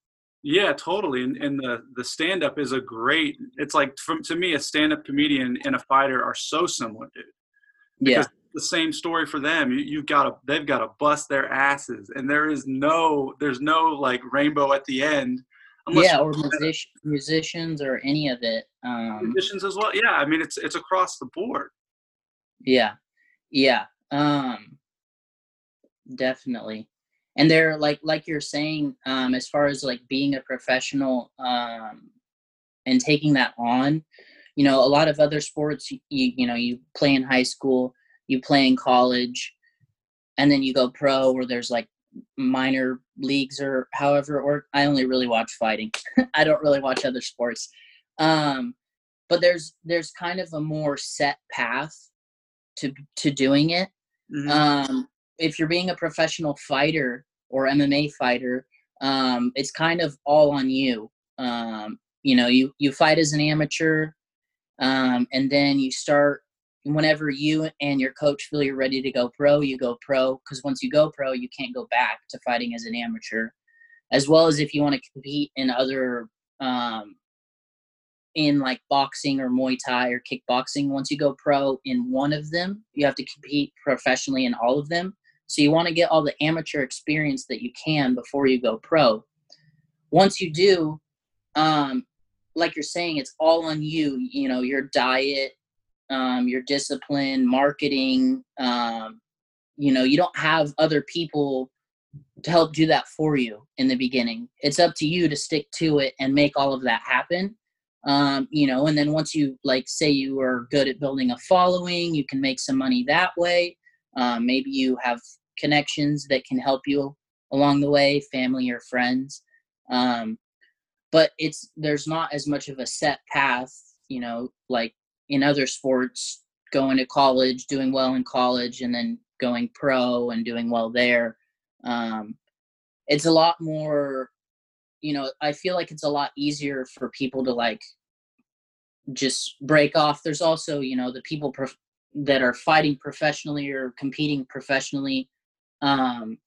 Yeah, totally. And, and the the stand up is a great. It's like from to me, a stand up comedian and a fighter are so similar, dude. yeah Because the same story for them. You, you've got to they've got to bust their asses, and there is no there's no like rainbow at the end. yeah or music- musicians or any of it um musicians as well. Yeah, I mean it's it's across the board. Yeah. Yeah. Um definitely. And they're like like you're saying um as far as like being a professional um and taking that on you know a lot of other sports you you know you play in high school you play in college and then you go pro where there's like minor leagues or however or i only really watch fighting. I don't really watch other sports. Um but there's there's kind of a more set path to to doing it. Mm-hmm. um if you're being a professional fighter or mma fighter um it's kind of all on you um you know you you fight as an amateur um and then you start whenever you and your coach feel you're ready to go pro, you go pro. Because once you go pro, you can't go back to fighting as an amateur. As well as if you want to compete in other, um, in like boxing or Muay Thai or kickboxing, once you go pro in one of them, you have to compete professionally in all of them. So you want to get all the amateur experience that you can before you go pro. Once you do, um, like you're saying, it's all on you. You know, your diet, um, your discipline, marketing. Um, you know, you don't have other people to help do that for you in the beginning. It's up to you to stick to it and make all of that happen. Um, you know, and then once you like say you are good at building a following, you can make some money that way. Um, maybe you have connections that can help you along the way, family or friends. Um, but it's there's not as much of a set path, you know, like in other sports, going to college, doing well in college, and then going pro and doing well there. Um, it's a lot more, you know, I feel like it's a lot easier for people to like just break off. There's also, you know, the people that are fighting professionally or competing professionally. Um,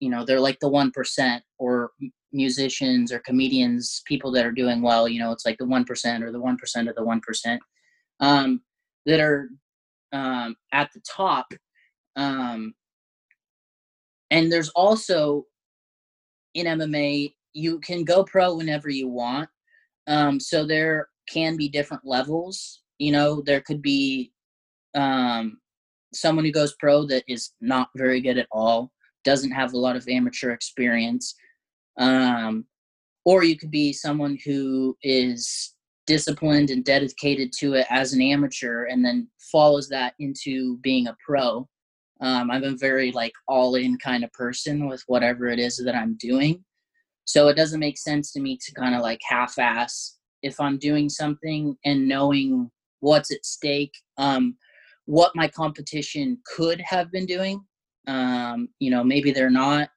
you know, they're like the 1% or musicians or comedians, people that are doing well, you know, it's like the 1% or the 1% of the 1% um, that are um, at the top. Um, and there's also in MMA, you can go pro whenever you want. Um, so there can be different levels. You know, there could be um, someone who goes pro that is not very good at all, doesn't have a lot of amateur experience. Um, or you could be someone who is disciplined and dedicated to it as an amateur and then follows that into being a pro um, i'm a very like all in kind of person with whatever it is that i'm doing so it doesn't make sense to me to kind of like half ass if i'm doing something and knowing what's at stake um, what my competition could have been doing um, you know maybe they're not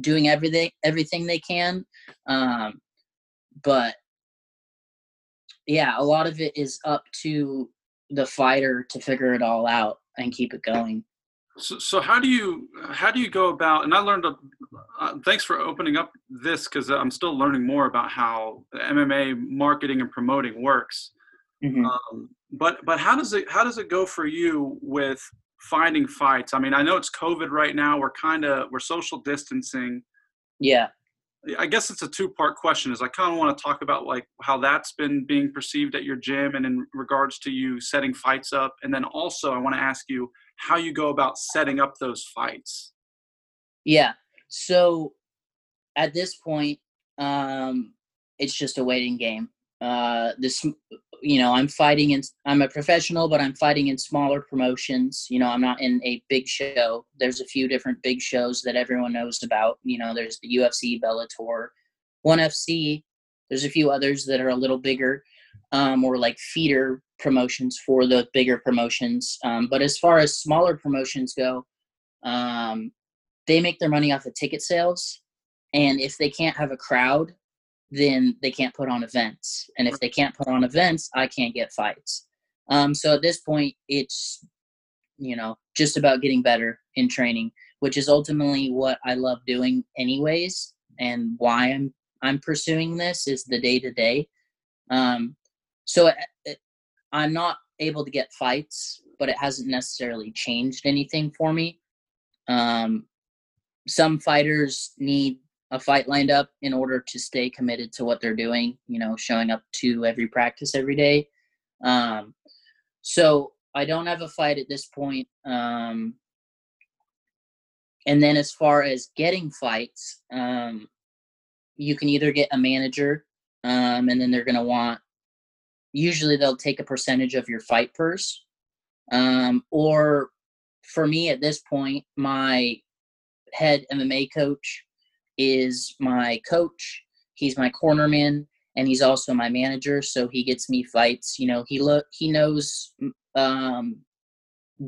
doing everything everything they can um, but yeah, a lot of it is up to the fighter to figure it all out and keep it going. So, so how do you how do you go about? And I learned. A, uh, thanks for opening up this because I'm still learning more about how MMA marketing and promoting works. Mm-hmm. Um, but but how does it how does it go for you with finding fights? I mean, I know it's COVID right now. We're kind of we're social distancing. Yeah. I guess it's a two part question. Is I kind of want to talk about like how that's been being perceived at your gym and in regards to you setting fights up, and then also I want to ask you how you go about setting up those fights. Yeah. So at this point, um, it's just a waiting game. Uh, this you know i'm fighting in i'm a professional but i'm fighting in smaller promotions. You know i'm not in a big show. There's a few different big shows that everyone knows about. You know there's the ufc bellator one fc there's a few others that are a little bigger um, or like feeder promotions for the bigger promotions. Um, but as far as smaller promotions go um, they make their money off of ticket sales. And if they can't have a crowd then they can't put on events. And if they can't put on events, I can't get fights. Um, so at this point, it's you know just about getting better in training, which is ultimately what I love doing, anyways, and why I'm I'm pursuing this is the day to day. So it, it, I'm not able to get fights, but it hasn't necessarily changed anything for me. Um, some fighters need a fight lined up in order to stay committed to what they're doing, you know, showing up to every practice every day. Um, so I don't have a fight at this point. Um, and then as far as getting fights, um, you can either get a manager, um, and then they're going to want. Usually, they'll take a percentage of your fight purse, um, or for me at this point, my head MMA coach is my coach. He's my cornerman, and he's also my manager. So he gets me fights. You know, he look he knows um,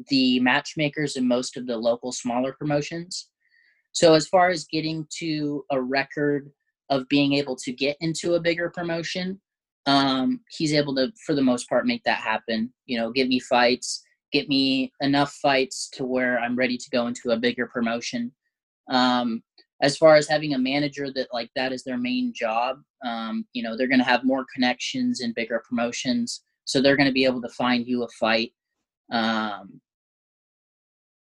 the matchmakers in most of the local smaller promotions. So as far as getting to a record of being able to get into a bigger promotion, um, he's able to, for the most part, make that happen. You know, give me fights, get me enough fights to where I'm ready to go into a bigger promotion. Um, as far as having a manager that like that is their main job, um, you know, they're going to have more connections and bigger promotions, so they're going to be able to find you a fight um,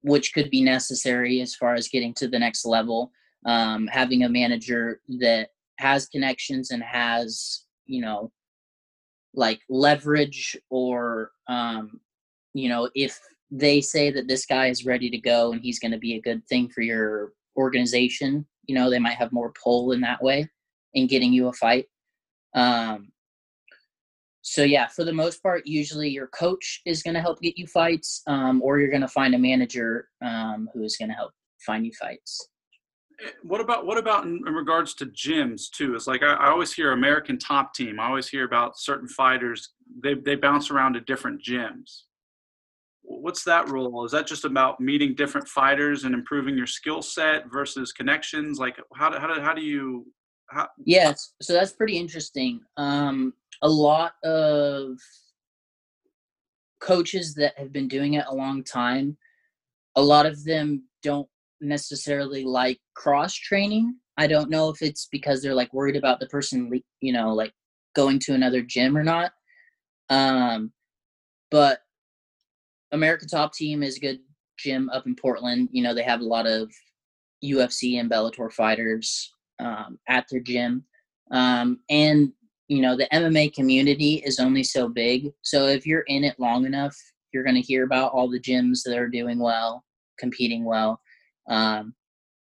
which could be necessary as far as getting to the next level. Um, having a manager that has connections and has, you know, like leverage or, um, you know, if they say that this guy is ready to go and he's going to be a good thing for your organization, you know, they might have more pull in that way in getting you a fight. Um, so yeah, for the most part, usually your coach is going to help get you fights, um, or you're going to find a manager um, who is going to help find you fights. Eh, what about what about in, regards to gyms too? It's like I, I, always hear American Top Team. I always hear about certain fighters. They they bounce around to different gyms. What's that role? Is that just about meeting different fighters and improving your skill set versus connections? Like how do, how do, how do you? How... Yes, so that's pretty interesting. Um, a lot of coaches that have been doing it a long time, a lot of them don't necessarily like cross training. I don't know if it's because they're like worried about the person, you know, like going to another gym or not. Um, but American Top Team is a good gym up in Portland. You know, they have a lot of UFC and Bellator fighters um, at their gym. Um, and you know the MMA community is only so big. So if you're in it long enough, you're going to hear about all the gyms that are doing well, competing well, um,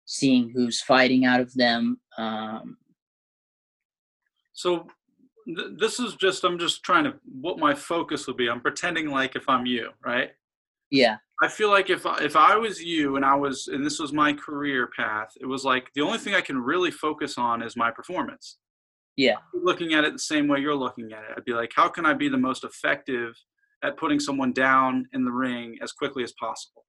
seeing who's fighting out of them. Um, so th- this is just I'm just trying to what my focus would be. I'm pretending like if I'm you, right? Yeah. I feel like if if I was you and I was and this was my career path, it was like the only thing I can really focus on is my performance. Yeah. Looking at it the same way you're looking at it. I'd be like, how can I be the most effective at putting someone down in the ring as quickly as possible?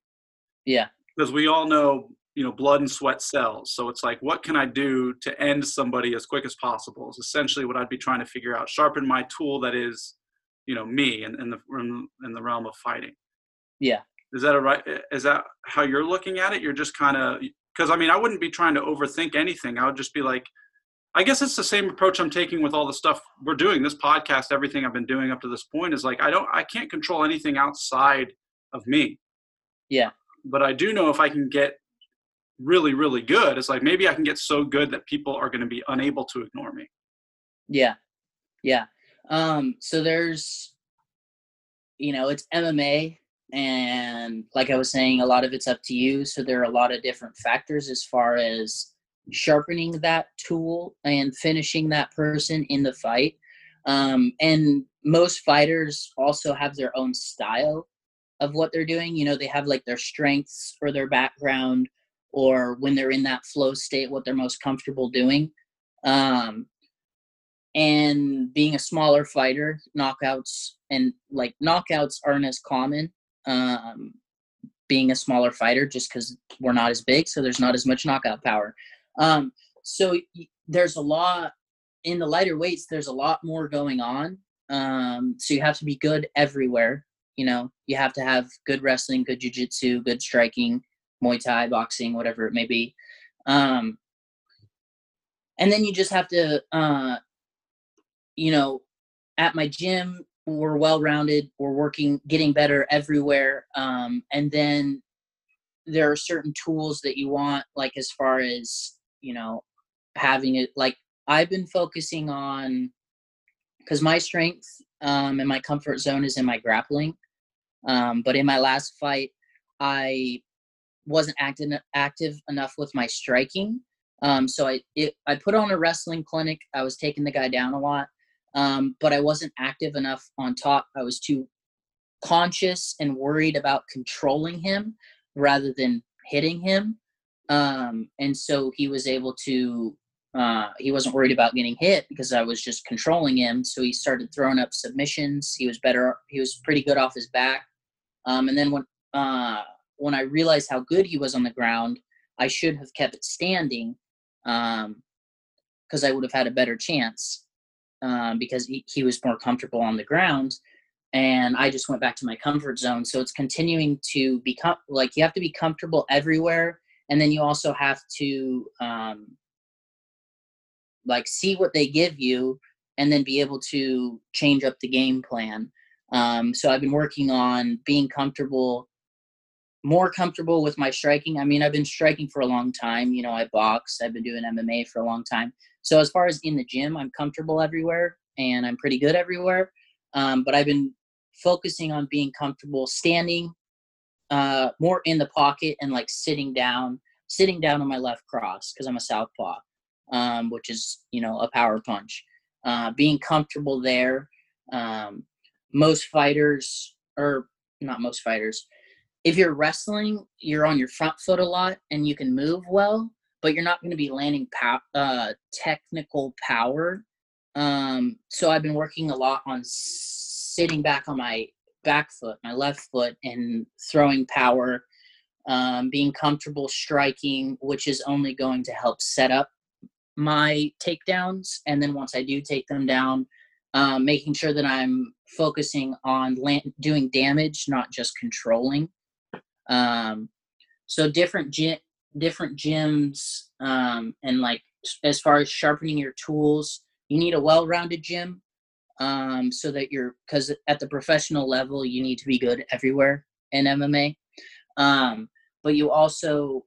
Yeah. Because we all know, you know, blood and sweat sells. So it's like, what can I do to end somebody as quick as possible? Is essentially what I'd be trying to figure out. Sharpen my tool that is, you know, me in, in the in the realm of fighting. Yeah. Is that a right? Is that how you're looking at it? You're just kind of because I mean, I wouldn't be trying to overthink anything. I would just be like, I guess it's the same approach I'm taking with all the stuff we're doing. This podcast, everything I've been doing up to this point is like I don't I can't control anything outside of me. Yeah. But I do know if I can get really really good, it's like maybe I can get so good that people are going to be unable to ignore me. Yeah. Yeah. Um so there's you know, it's MMA and like I was saying a lot of it's up to you, so there are a lot of different factors as far as sharpening that tool and finishing that person in the fight. Um, and most fighters also have their own style of what they're doing. You know, they have like their strengths or their background, or when they're in that flow state, what they're most comfortable doing. Um, and being a smaller fighter, knockouts and like knockouts aren't as common. Um, being a smaller fighter, just because we're not as big, so there's not as much knockout power. Um, so there's a lot in the lighter weights. There's a lot more going on. Um, so you have to be good everywhere. You know, you have to have good wrestling, good jujitsu, good striking, Muay Thai, boxing, whatever it may be. Um, and then you just have to, uh, you know, at my gym, we're well rounded. We're working, getting better everywhere. Um, and then there are certain tools that you want, like as far as you know having it like i've been focusing on because my strength um, and my comfort zone is in my grappling um, but in my last fight i wasn't active active enough with my striking. Um, so I it, I put on a wrestling clinic. I was taking the guy down a lot, um, but I wasn't active enough on top. I was too conscious and worried about controlling him rather than hitting him. Um, and so he was able to. Uh, he wasn't worried about getting hit because I was just controlling him. So he started throwing up submissions. He was better. He was pretty good off his back. Um, and then when uh, when I realized how good he was on the ground, I should have kept it standing because um, I would have had a better chance um, because he, he was more comfortable on the ground. And I just went back to my comfort zone. So it's continuing to become like you have to be comfortable everywhere. And then you also have to um, like see what they give you and then be able to change up the game plan. Um, so I've been working on being comfortable more comfortable with my striking. I mean, I've been striking for a long time. You know, I box, I've been doing MMA for a long time. So as far as in the gym, I'm comfortable everywhere and I'm pretty good everywhere. Um, but I've been focusing on being comfortable standing uh, more in the pocket and like sitting down, sitting down on my left cross because I'm a southpaw, um, which is you know a power punch. Uh, being comfortable there. Um, most fighters, or not most fighters, if you're wrestling, you're on your front foot a lot and you can move well, but you're not going to be landing pow- uh, technical power. Um, so I've been working a lot on sitting back on my back foot, my left foot, and throwing power, um, being comfortable striking, which is only going to help set up my takedowns. And then once I do take them down, um, making sure that I'm focusing on land- doing damage, not just controlling. Um, so different gym, different gyms, um, and like as far as sharpening your tools, you need a well-rounded gym. Um, so that you're because at the professional level, you need to be good everywhere in MMA. Um, but you also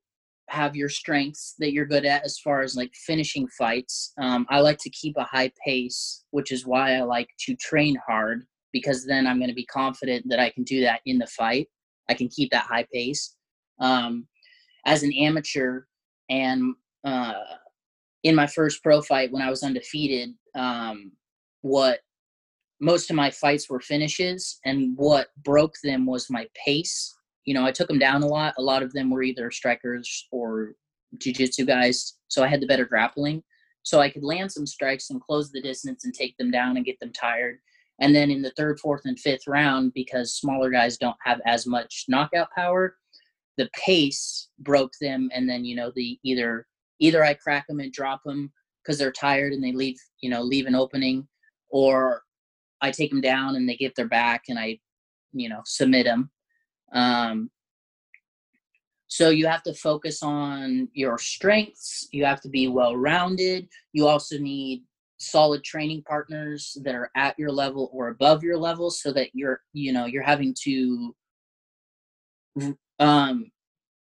have your strengths that you're good at as far as like finishing fights. Um, I like to keep a high pace, which is why I like to train hard because then I'm going to be confident that I can do that in the fight. I can keep that high pace. Um, as an amateur and uh, in my first pro fight when I was undefeated, um, what most of my fights were finishes, and what broke them was my pace. You know, I took them down a lot. A lot of them were either strikers or jiu-jitsu guys, so I had the better grappling. So I could land some strikes and close the distance and take them down and get them tired. And then in the third, fourth, and fifth round, because smaller guys don't have as much knockout power, the pace broke them. And then you know the either either I crack them and drop them because they're tired and they leave you know leave an opening, or I take them down and they get their back and I you know submit them. Um, so you have to focus on your strengths. You have to be well rounded. You also need solid training partners that are at your level or above your level so that you're you know you're having to um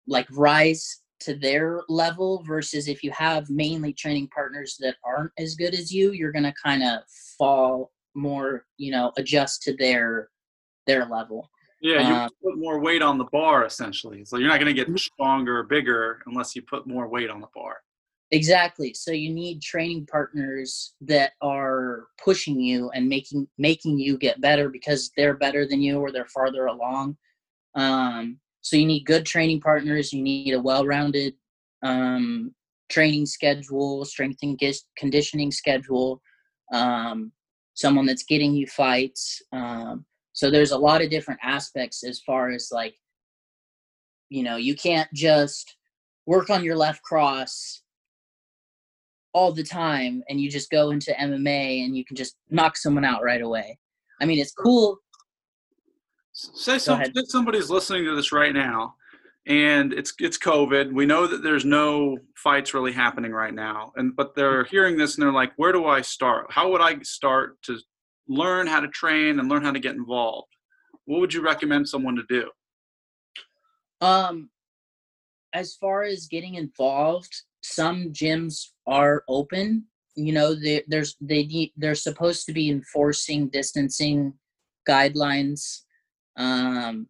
like rise to their level versus if you have mainly training partners that aren't as good as you you're going to kind of fall more you know adjust to their their level yeah you um, put more weight on the bar essentially so you're not going to get mm-hmm. stronger or bigger unless you put more weight on the bar Exactly. So you need training partners that are pushing you and making making you get better because they're better than you or they're farther along. Um, so you need good training partners. You need a well-rounded um, training schedule, strength and conditioning schedule. Um, someone that's getting you fights. Um, so there's a lot of different aspects as far as like, you know, you can't just work on your left cross all the time and you just go into MMA and you can just knock someone out right away. I mean, it's cool. Say, some, say somebody's listening to this right now and it's it's COVID. We know that there's no fights really happening right now, and but they're hearing this and they're like, "Where do I start? How would I start to learn how to train and learn how to get involved?" What would you recommend someone to do? Um, as far as getting involved, some gyms are open. You know, they, there's they need they're supposed to be enforcing distancing guidelines. Um,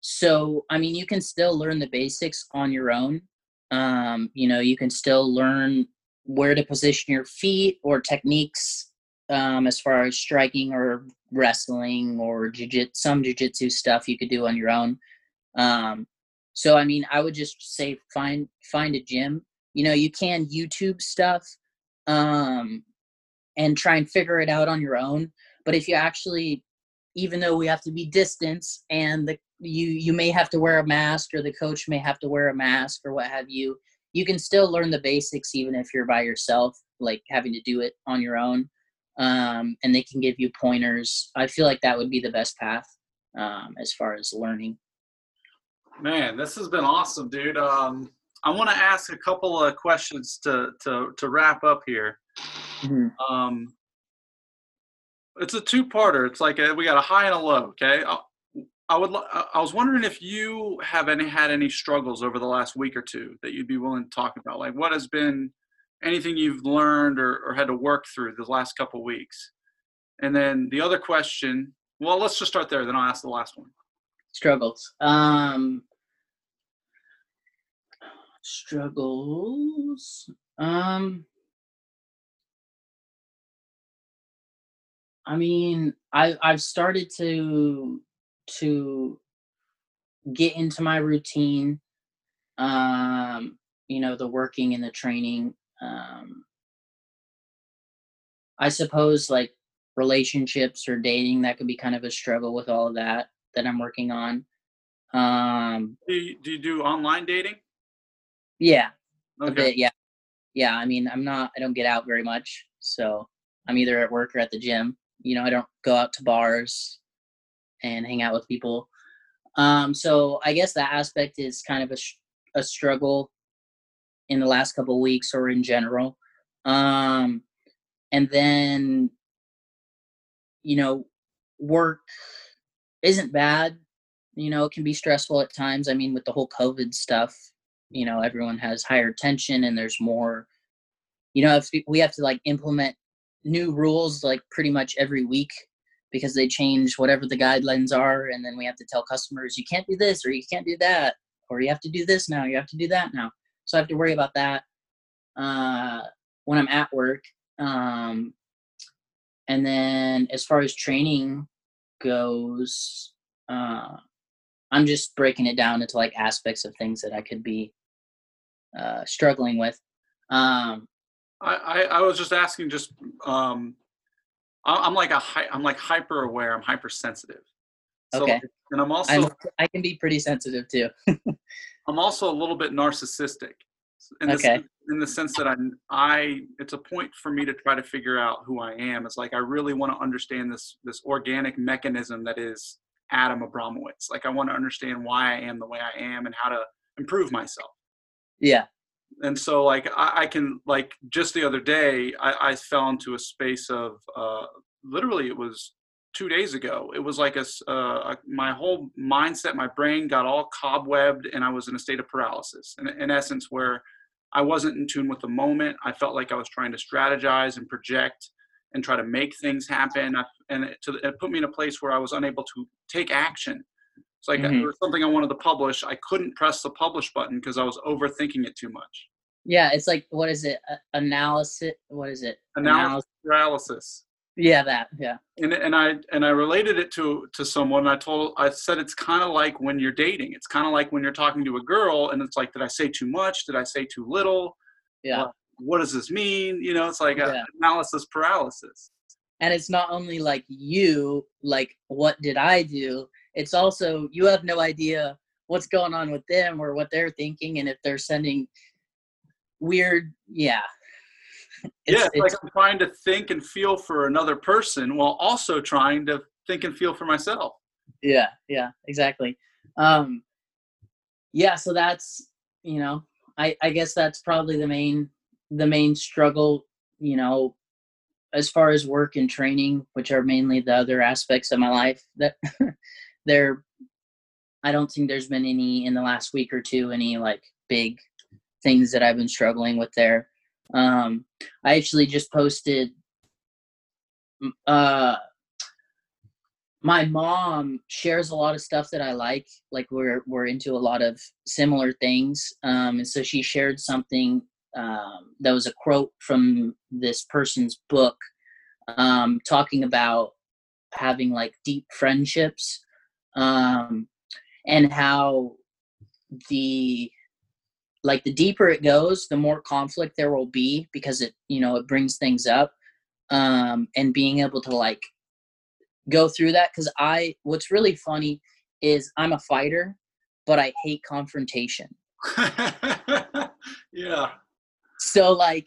so I mean, you can still learn the basics on your own. Um, you know, you can still learn where to position your feet or techniques um, as far as striking or wrestling or jiu-jitsu some jiu-jitsu stuff you could do on your own. Um, so I mean, I would just say find find a gym. You know, you can YouTube stuff um, and try and figure it out on your own. But if you actually, even though we have to be distance and the you you may have to wear a mask or the coach may have to wear a mask or what have you you can still learn the basics even if you're by yourself like having to do it on your own um, and they can give you pointers i feel like that would be the best path um, as far as learning man this has been awesome dude um, i want to ask a couple of questions to to to wrap up here mm-hmm. um, it's a two-parter it's like a, we got a high and a low okay I'll, I would. I was wondering if you have any had any struggles over the last week or two that you'd be willing to talk about. Like, what has been anything you've learned or, or had to work through the last couple weeks? And then the other question. Well, let's just start there. Then I'll ask the last one. Struggles. Um, struggles. Um, I mean, I I've started to to get into my routine um you know the working and the training um i suppose like relationships or dating that could be kind of a struggle with all of that that i'm working on um do you do, you do online dating yeah okay. a bit yeah yeah i mean i'm not i don't get out very much so i'm either at work or at the gym you know i don't go out to bars and hang out with people. Um, so I guess that aspect is kind of a, a struggle in the last couple weeks or in general. Um, and then, you know, work isn't bad. You know, it can be stressful at times. I mean, with the whole COVID stuff, you know, everyone has higher tension and there's more, you know, if we have to like implement new rules like pretty much every week because they change whatever the guidelines are and then we have to tell customers you can't do this or you can't do that or you have to do this now you have to do that now. So i have to worry about that uh, when i'm at work um, and then as far as training goes uh, i'm just breaking it down into like aspects of things that i could be uh, struggling with um, I, I, I was just asking just um, I'm like a I'm like hyper aware. I'm hypersensitive. So, okay. And I'm also I'm, i can be pretty sensitive too. I'm also a little bit narcissistic. In the, okay. in the sense that I'm I it's a point for me to try to figure out who I am. It's like I really want to understand this this organic mechanism that is Adam Abramowitz. Like I want to understand why I am the way I am and how to improve myself. Yeah and so like I, I, can like just the other day I, I fell into a space of uh, literally it was two days ago. It was like a, uh, my whole mindset, my brain got all cobwebbed, and I was in a state of paralysis. In, in essence, where I wasn't in tune with the moment. I felt like I was trying to strategize and project and try to make things happen. I, and it, to, it, put me in a place where I was unable to take action. It's like mm-hmm. there was something I wanted to publish. I couldn't press the publish button because I was overthinking it too much. Yeah, it's like what is it? Uh, analysis. What is it? Analysis. Analysis. Yeah, that. Yeah. And and I and I related it to to someone. I told I said it's kind of like when you're dating. It's kind of like when you're talking to a girl, and it's like, did I say too much? Did I say too little? Yeah. What, what does this mean? You know, it's like yeah. analysis paralysis. And it's not only like you, like what did I do? It's also you have no idea what's going on with them or what they're thinking, and if they're sending weird yeah. It's, yeah it's, it's like i'm trying to think and feel for another person while also trying to think and feel for myself. Yeah yeah exactly. Um yeah so that's you know i i guess that's probably the main the main struggle you know as far as work and training which are mainly the other aspects of my life that there i don't think there's been any in the last week or two any like big things that I've been struggling with there. Um, I actually just posted uh, my mom shares a lot of stuff that I like. Like we're we're into a lot of similar things. Um, and so she shared something um, that was a quote from this person's book, um, talking about having like deep friendships, um, and how the like the deeper it goes, the more conflict there will be because it you know it brings things up, um, and being able to like go through that because I what's really funny is I'm a fighter, but I hate confrontation. yeah. So like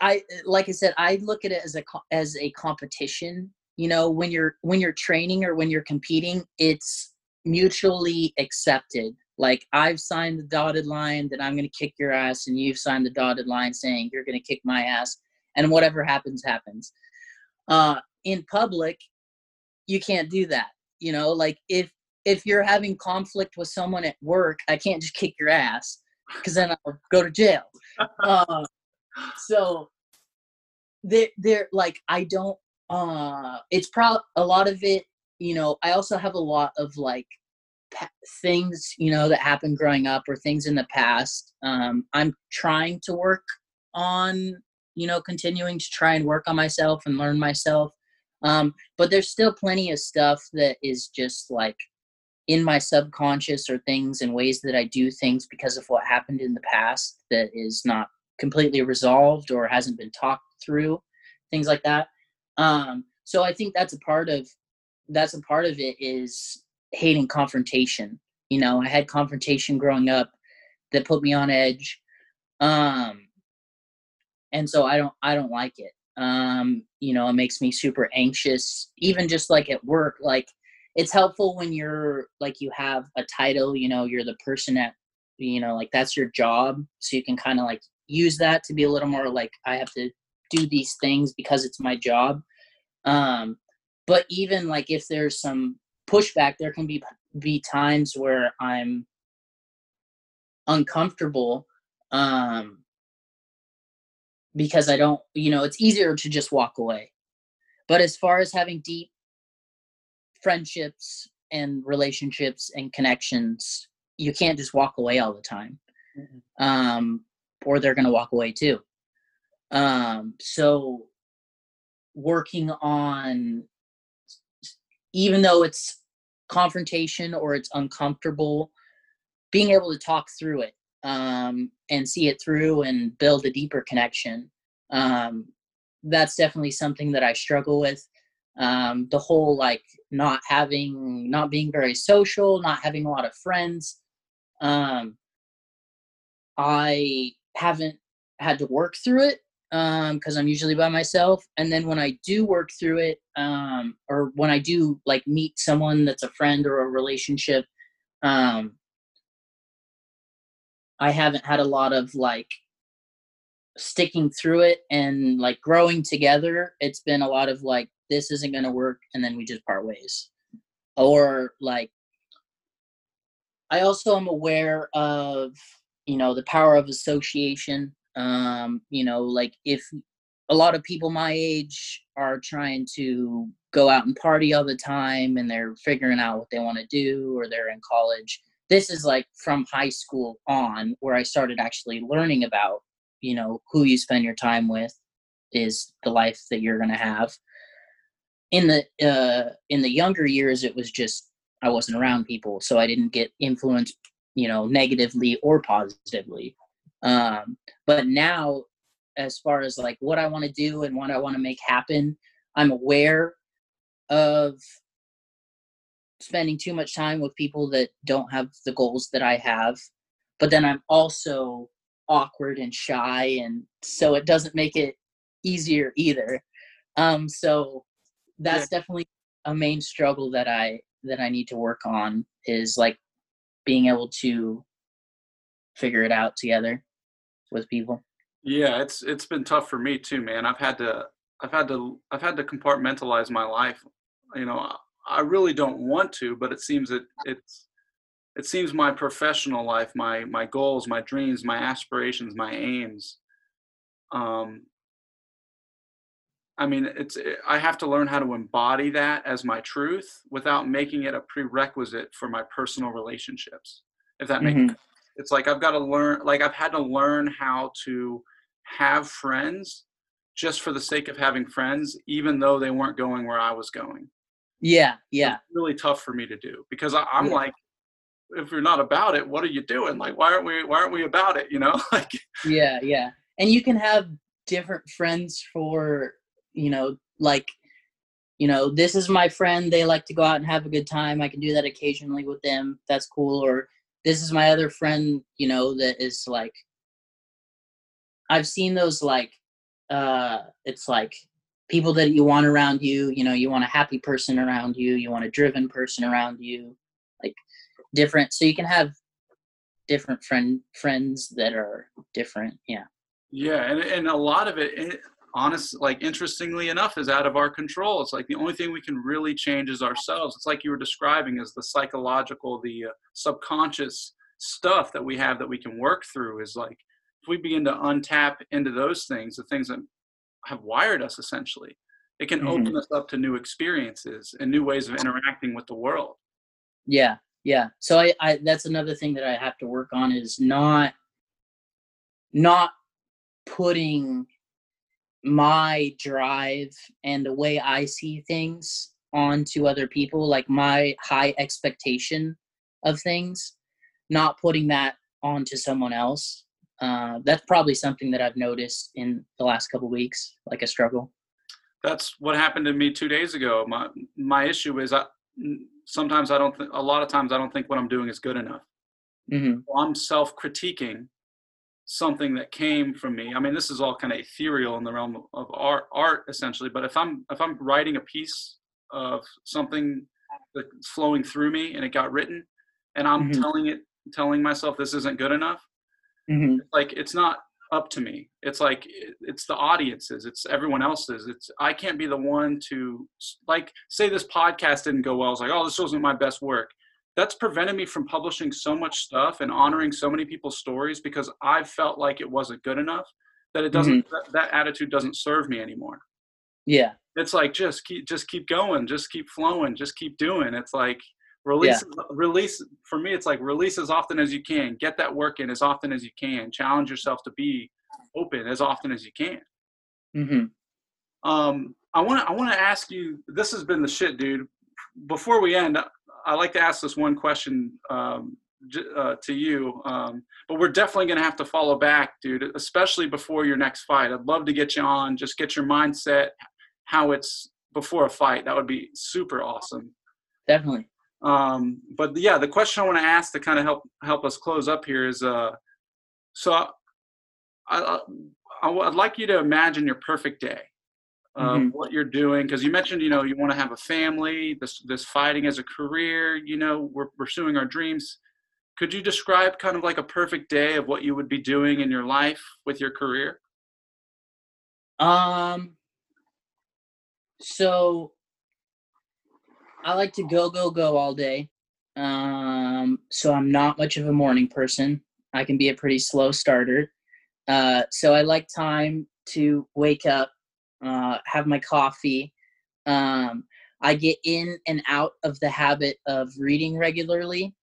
I like I said, I look at it as a as a competition. You know, when you're when you're training or when you're competing, it's mutually accepted. Like I've signed the dotted line that I'm going to kick your ass, and you've signed the dotted line saying you're going to kick my ass, and whatever happens happens. Uh, in public, you can't do that you know like if if you're having conflict with someone at work i can't just kick your ass because then i'll go to jail uh, so they're, they're like i don't uh it's probably a lot of it you know i also have a lot of like pa- things you know that happened growing up or things in the past um i'm trying to work on you know continuing to try and work on myself and learn myself um, but there's still plenty of stuff that is just like in my subconscious or things and ways that I do things because of what happened in the past that is not completely resolved or hasn't been talked through, things like that. Um, so I think that's a part of that's a part of it is hating confrontation. You know, I had confrontation growing up that put me on edge. Um, and so I don't I don't like it um, you know it makes me super anxious even just like at work like it's helpful when you're like you have a title you know you're the person at you know like that's your job so you can kind of like use that to be a little more like i have to do these things because it's my job um but even like if there's some pushback there can be be times where i'm uncomfortable um because I don't, you know, it's easier to just walk away. But as far as having deep friendships and relationships and connections, you can't just walk away all the time. Mm-hmm. Um, or they're going to walk away too. Um, so working on, even though it's confrontation or it's uncomfortable, being able to talk through it um, and see it through and build a deeper connection. Um, that's definitely something that I struggle with. Um, the whole like not having, not being very social, not having a lot of friends. Um, I haven't had to work through it because um, I'm usually by myself. And then when I do work through it, um, or when I do like meet someone that's a friend or a relationship, um, I haven't had a lot of like sticking through it and like growing together. It's been a lot of like, this isn't going to work. And then we just part ways. Or like, I also am aware of, you know, the power of association. Um, you know, like if a lot of people my age are trying to go out and party all the time and they're figuring out what they want to do or they're in college this is like from high school on where I started actually learning about, you know, who you spend your time with is the life that you're going to have. In the uh, in the younger years, it was just I wasn't around people, so I didn't get influenced, you know, negatively or positively. Um, but now, as far as like what I want to do and what I want to make happen, I'm aware of spending too much time with people that don't have the goals that I have. But then I'm also awkward and shy, and so it doesn't make it easier either. Um, so that's yeah. definitely a main struggle that I that I need to work on is like being able to figure it out together with people. Yeah, it's it's been tough for me too, man. I've had to I've had to I've had to compartmentalize my life. You know, I really don't want to, but it seems that it's it seems my professional life, my my goals, my dreams, my aspirations, my aims, um, I mean, it's I have to learn how to embody that as my truth without making it a prerequisite for my personal relationships. If that makes Mhm. It's like I've got to learn like I've had to learn how to have friends just for the sake of having friends even though they weren't going where I was going. Yeah, yeah, It's really tough for me to do because I, I'm Yeah. like if you're not about it, what are you doing? Like why aren't we why aren't we about it, you know? like yeah, yeah. And you can have different friends for, you know, like, you know, this is my friend. They like to go out and have a good time. I can do that occasionally with them. That's cool. Or this is my other friend, you know, that is like, I've seen those like, uh, it's like people that you want around you. You know, you want a happy person around you. You want a driven person around you. Like different. So you can have different friend friends that are different. Yeah. Yeah, and and a lot of it, it honest, like interestingly enough, is out of our control. It's like the only thing we can really change is ourselves. It's like you were describing is the psychological, the uh, subconscious stuff that we have that we can work through. Is like if we begin to untap into those things, the things that have wired us essentially, it can Mhm. open us up to new experiences and new ways of interacting with the world. Yeah, yeah. So I, I that's another thing that I have to work on is not not putting my drive and the way I see things onto other people, like my high expectation of things, not putting that onto someone else. Uh, that's probably something that I've noticed in the last couple weeks, like a struggle. that's what happened to me two days ago. My my issue is I sometimes I don't think a lot of times I don't think what I'm doing is good enough. hmm I'm self critiquing something that came from me. I mean, this is all kind of ethereal in the realm of art, art essentially. But if I'm if I'm writing a piece of something that's flowing through me and it got written, and I'm Mhm. telling it, telling myself this isn't good enough, hmm like it's not up to me it's like it's the audiences it's everyone else's it's i can't be the one to like say this podcast didn't go well it's like oh this wasn't my best work that's prevented me from publishing so much stuff and honoring so many people's stories because i felt like it wasn't good enough that it doesn't that, that attitude doesn't serve me anymore. Yeah, it's like just keep just keep going just keep flowing just keep doing. It's like release release for me it's like release as often as you can. Get that work in as often as you can. Challenge yourself to be open as often as you can. Hmm um i want to i want to ask you this has been the shit dude. Before we end i like to ask this one question um j- uh, to you um but we're definitely going to have to follow back dude especially before your next fight. I'd love to get you on just get your mindset how it's before a fight. That would be super awesome. Definitely. um, but yeah, the question I want to ask to kind of help help us close up here is, uh, so I, I, I would like you to imagine your perfect day, uh, Mhm. what you're doing, because you mentioned, you know, you want to have a family, this this fighting as a career, you know, we're pursuing our dreams. Could you describe kind of like a perfect day of what you would be doing in your life with your career? Um. So I like to go go go all day. Um. So I'm not much of a morning person. I can be a pretty slow starter. Uh. So I like time to wake up, uh, have my coffee. Um. I get in and out of the habit of reading regularly.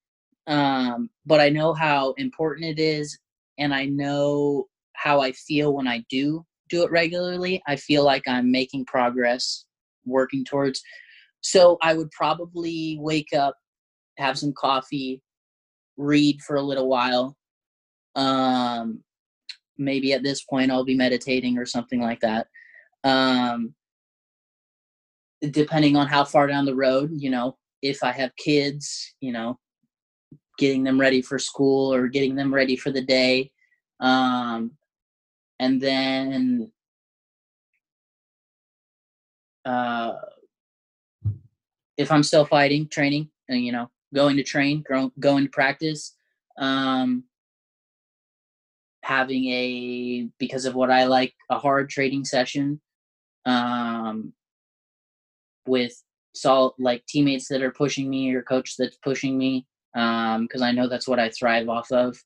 Um. But I know how important it is, and I know how I feel when I do do it regularly, I feel like I'm making progress, working towards. So I would probably wake up, have some coffee, read for a little while. Um, maybe at this point I'll be meditating or something like that. Um, depending on how far down the road, you know, if I have kids, you know, getting them ready for school or getting them ready for the day. Um, and then uh, if I'm still fighting, training, and you know, going to train, going to practice, um, having a because of what I like a hard trading session, um, with salt like teammates that are pushing me or coach that's pushing me, um, because I know that's what I thrive off of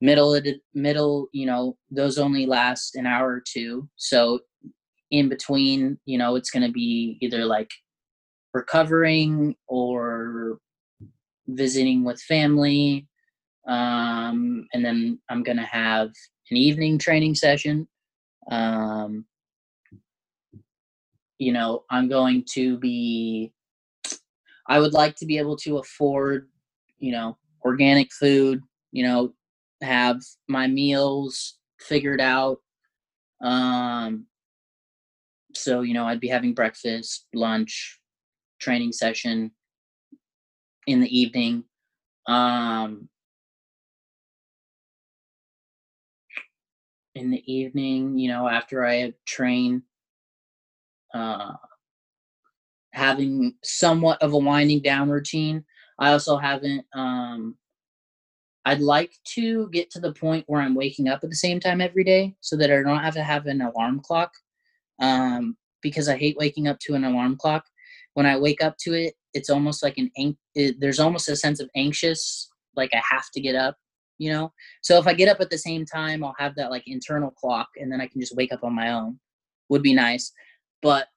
middle middle you know those only last an hour or two so in between, you know, it's going to be either like recovering or visiting with family. Um, and then I'm going to have an evening training session. Um, you know, I'm going to be, I would like to be able to afford, you know, organic food, you know, have my meals figured out. Um, so, you know, I'd be having breakfast, lunch, training session in the evening. Um, in the evening, you know, after I train, uh, having somewhat of a winding down routine. I also haven't um, I'd like to get to the point where I'm waking up at the same time every day so that I don't have to have an alarm clock. Um, because I hate waking up to an alarm clock. When I wake up to it, it's almost like an it, there's almost a sense of anxious, like I have to get up, you know. So if I get up at the same time, I'll have that like internal clock, and then I can just wake up on my own. Would be nice, but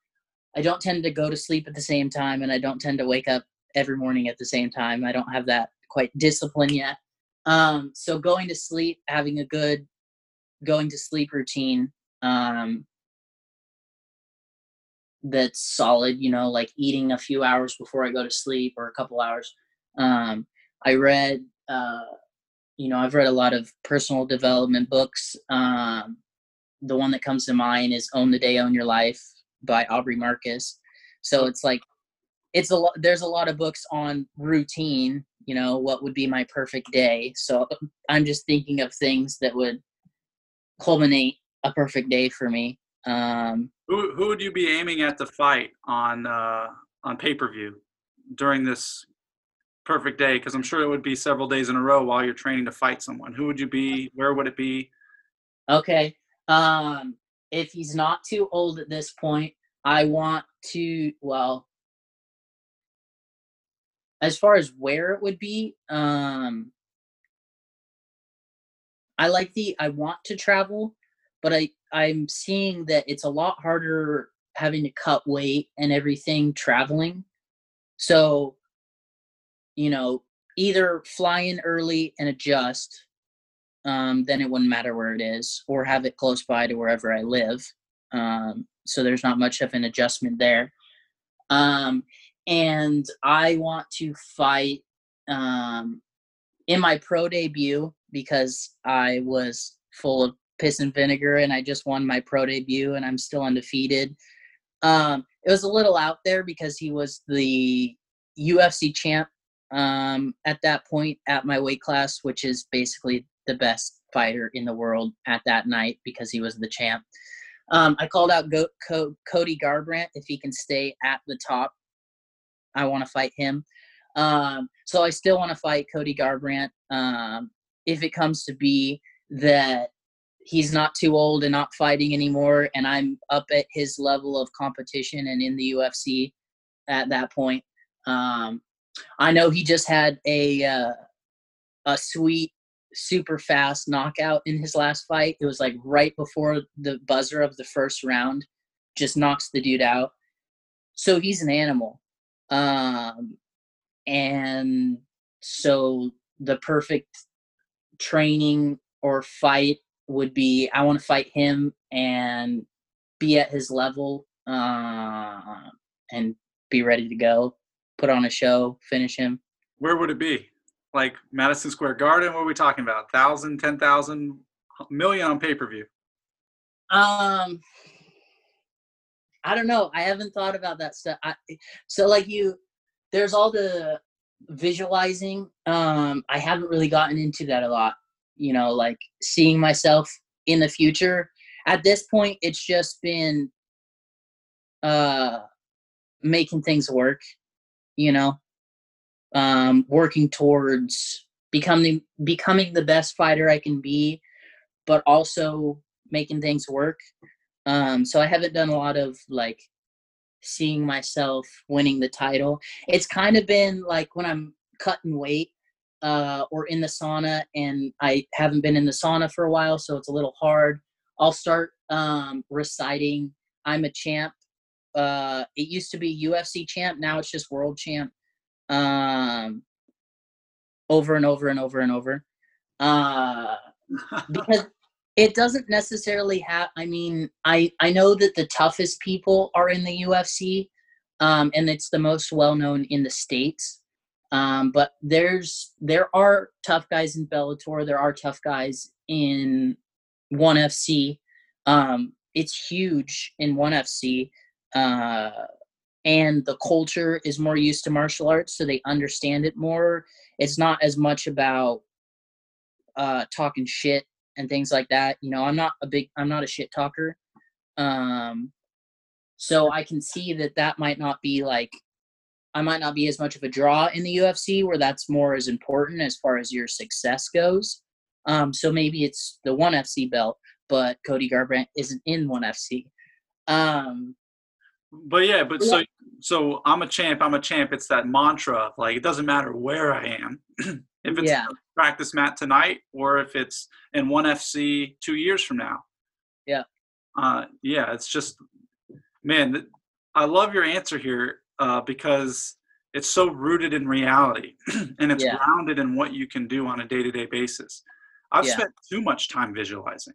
I don't tend to go to sleep at the same time, and I don't tend to wake up every morning at the same time. I don't have that quite discipline yet. Um, so going to sleep, having a good going to sleep routine um, that's solid, you know, like eating a few hours before I go to sleep or a couple hours. Um, I read, uh, you know, I've read a lot of personal development books. Um, the one that comes to mind is Own the Day, Own Your Life by Aubrey Marcus. So it's like, it's a lot, there's a lot of books on routine you know what would be my perfect day. So i'm just thinking of things that would culminate a perfect day for me. Um, who, who would you be aiming at the fight on uh, on pay-per-view during this perfect day? Because i'm sure it would be several days in a row while you're training to fight someone. Who would you be? Where would it be? Okay um if he's not too old at this point i want to well as far as where it would be, um, I like the I want to travel, but I I'm seeing that it's a lot harder having to cut weight and everything traveling. So, you know, either fly in early and adjust, um, then it wouldn't matter where it is, or have it close by to wherever I live. Um, so there's not much of an adjustment there. Um, and I want to fight um, in my pro debut because I was full of piss and vinegar and I just won my pro debut and I'm still undefeated. Um, it was a little out there because he was the UFC champ um, at that point at my weight class, which is basically the best fighter in the world at that night because he was the champ. Um, I called out Go- Co- Cody Garbrandt if he can stay at the top I want to fight him. Um, so I still want to fight Cody Garbrandt. Um, if it comes to be that he's not too old and not fighting anymore, and I'm up at his level of competition and in the UFC at that point. Um, I know he just had a uh, a sweet, super fast knockout in his last fight. It was like right before the buzzer of the first round, just knocks the dude out. So he's an animal. Um, and so the perfect training or fight would be I want to fight him and be at his level uh, and be ready to go, put on a show, finish him. Where would it be? Like Madison Square Garden? What are we talking about? Thousand, ten thousand, million on pay per view? Um, I don't know. I haven't thought about that stuff. I, so like you, there's all the visualizing. Um, I haven't really gotten into that a lot. You know, like seeing myself in the future. At this point, it's just been uh, making things work. You know, um, working towards becoming becoming the best fighter I can be, but also making things work. Um, so I haven't done a lot of like seeing myself winning the title. It's kind of been like when I'm cutting weight uh, or in the sauna and I haven't been in the sauna for a while, so it's a little hard. I'll start um, reciting I'm a champ. Uh, it used to be UFC champ. Now it's just world champ. Um, over and over and over and over. Uh, because it doesn't necessarily have. I mean, I I know that the toughest people are in the UFC, um, and it's the most well known in the states. Um, but there's there are tough guys in Bellator. There are tough guys in ONE FC. Um, it's huge in ONE FC, uh, and the culture is more used to martial arts, so they understand it more. It's not as much about uh, talking shit and things like that. You know, I'm not a big, I'm not a shit talker. Um, so I can see that that might not be like I might not be as much of a draw in the UFC where that's more as important as far as your success goes. Um, so maybe it's the ONE FC belt, but Cody Garbrandt isn't in ONE FC. Um, but yeah, but so so I'm a champ. I'm a champ. It's that mantra. Like it doesn't matter where I am. if it's yeah. practice mat tonight, or if it's in ONE FC two years from now. Yeah. Uh, yeah, it's just man. I love your answer here uh, because it's so rooted in reality and it's yeah. grounded in what you can do on a day-to-day basis i've yeah. spent too much time visualizing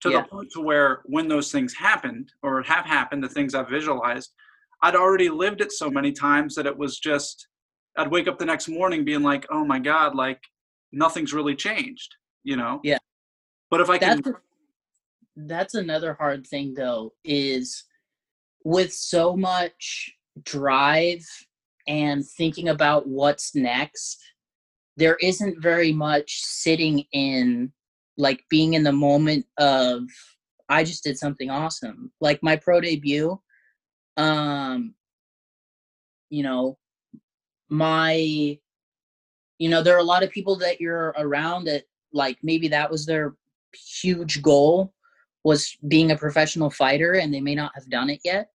to yeah. the point to where when those things happened or have happened the things i've visualized i'd already lived it so many times that it was just i'd wake up the next morning being like oh my god like nothing's really changed you know yeah but if i can that's, that's another hard thing though is with so much drive and thinking about what's next, there isn't very much sitting in like being in the moment of I just did something awesome. Like my pro debut, um, you know, my you know, there are a lot of people that you're around that like maybe that was their huge goal was being a professional fighter and they may not have done it yet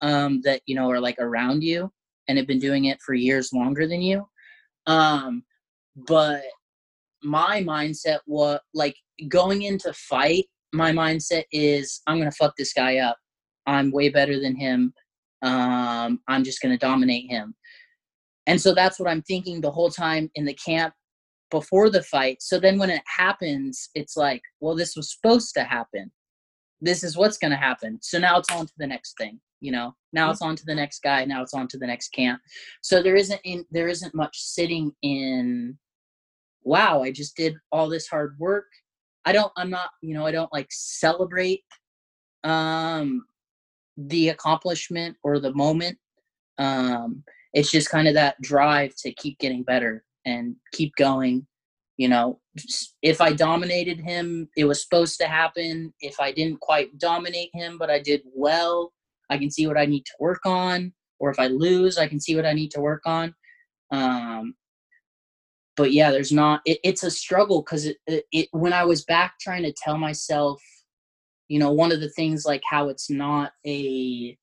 um, that you know are like around you and have been doing it for years longer than you. Um, but my mindset was like going into fight. My mindset is I'm gonna fuck this guy up. I'm way better than him. Um, I'm just gonna dominate him. And so that's what I'm thinking the whole time in the camp before the fight. So then when it happens, it's like, well, this was supposed to happen. This is what's going to happen. So now it's on to the next thing you know now mm-hmm. it's on to the next guy now it's on to the next camp so there isn't in, there isn't much sitting in wow i just did all this hard work i don't i'm not you know i don't like celebrate um the accomplishment or the moment um it's just kind of that drive to keep getting better and keep going you know if i dominated him it was supposed to happen if i didn't quite dominate him but i did well I can see what I need to work on, or if I lose, I can see what I need to work on. Um, but yeah, there's not. It, it's a struggle because it, it, it when I was back trying to tell myself, you know, one of the things like how it's not a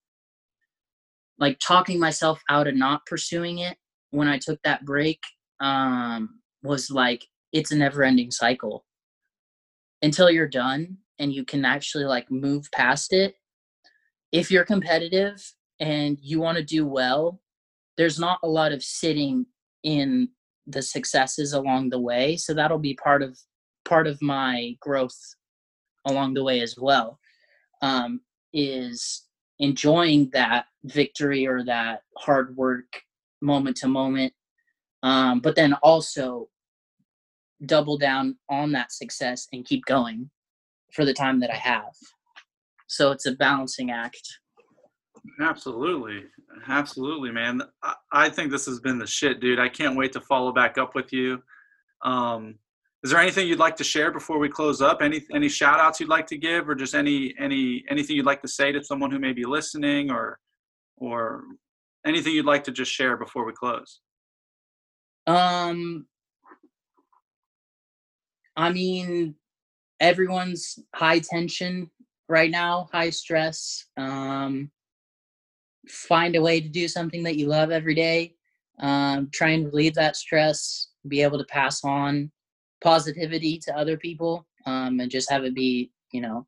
like talking myself out of not pursuing it when I took that break um, was like it's a never ending cycle until you're done and you can actually like move past it if you're competitive and you want to do well, there's not a lot of sitting in the successes along the way. So that'll be part of part of my growth along the way as well. Um, is enjoying that victory or that hard work moment to moment, um, but then also double down on that success and keep going for the time that I have. So it's a balancing act. Absolutely. Absolutely, man. I, I think this has been the shit, dude. I can't wait to follow back up with you. Um, is there anything you'd like to share before we close up? Any any shout outs you'd like to give or just any any anything you'd like to say to someone who may be listening or or anything you'd like to just share before we close? Um I mean everyone's high tension right now, high stress. Um, find a way to do something that you love every day. Um, try and relieve that stress. Be able to pass on positivity to other people, um, and just have it be, you know,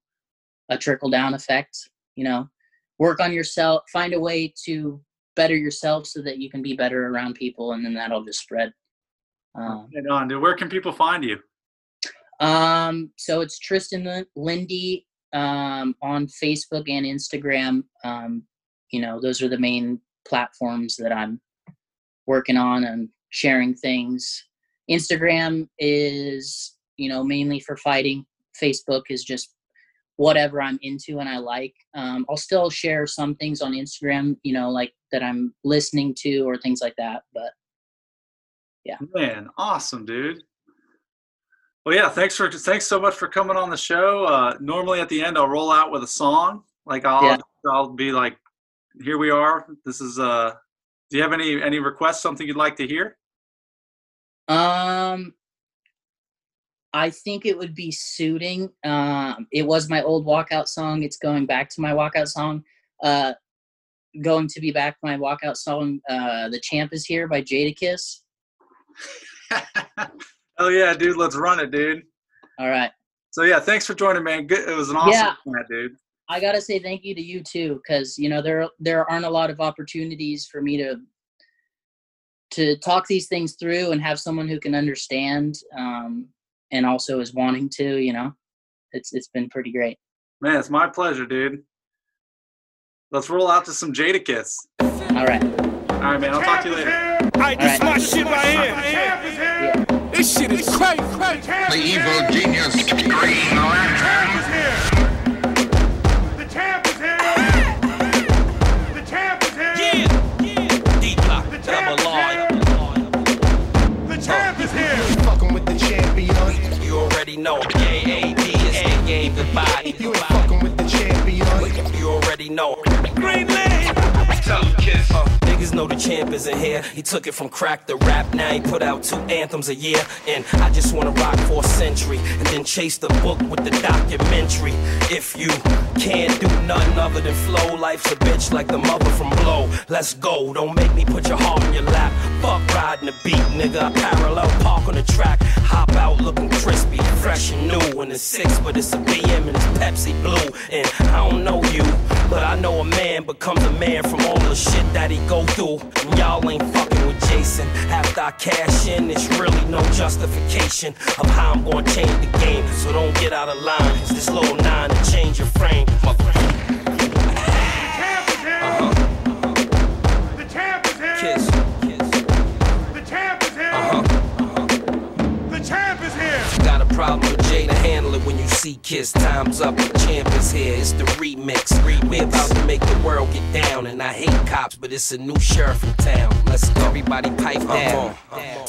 a trickle down effect. You know, work on yourself, find a way to better yourself so that you can be better around people, and then that'll just spread. Um, right on, dude. Where can people find you? Um, so it's Tristan Lindy um, on Facebook and Instagram. Um, you know, those are the main platforms that I'm working on and sharing things. Instagram is, you know, mainly for fighting. Facebook is just whatever I'm into and I like. Um, I'll still share some things on Instagram, you know, like that I'm listening to or things like that. But yeah. Man, awesome, dude. Well, yeah, thanks for thanks so much for coming on the show. Uh, normally at the end, I'll roll out with a song. Like I'll yeah. I'll be like, "Here we are. This is." uh Do you have any any requests? Something you'd like to hear? Um, I think it would be suiting. Um, it was my old walkout song. It's going back to my walkout song. Uh, going to be back my walkout song. Uh, the champ is here by Jadakiss. Oh yeah, dude, let's run it, dude. All right. So yeah, thanks for joining, man. Good, it was an awesome yeah. Chat, dude. I gotta say thank you to you too, because you know there there aren't a lot of opportunities for me to to talk these things through and have someone who can understand um, and also is wanting to. You know, it's it's been pretty great. Man, it's my pleasure, dude. Let's roll out to some Jadakiss. All right. All right, man. I'll talk to you later. All right, this is my shit right here. Yeah. This shit is crazy. The evil genius Green He took it from crack to rap. Now he put out two anthems a year. And I just wanna rock for a century. And then chase the book with the documentary. If you can't do nothing other than flow, life's a bitch like the mother from Blow. Let's go. Don't make me put your heart in your lap. Fuck riding the beat, nigga. Parallel park on the track. Hop out looking crispy, fresh and new. And it's six, but it's a BM and it's Pepsi Blue. And I don't know you, but I know a man becomes a man from all the shit that he go through. And y'all ain't fucking with Jason. After I cash in, it's really no justification of how I'm gonna change the game. So don't get out of line. It's this little nine to change your frame. problem see Kiss. Time's up, the champ is here. It's the remix. We about to make the world get down, and I hate cops, but it's a new sheriff in town. Let's go. Everybody pipe down.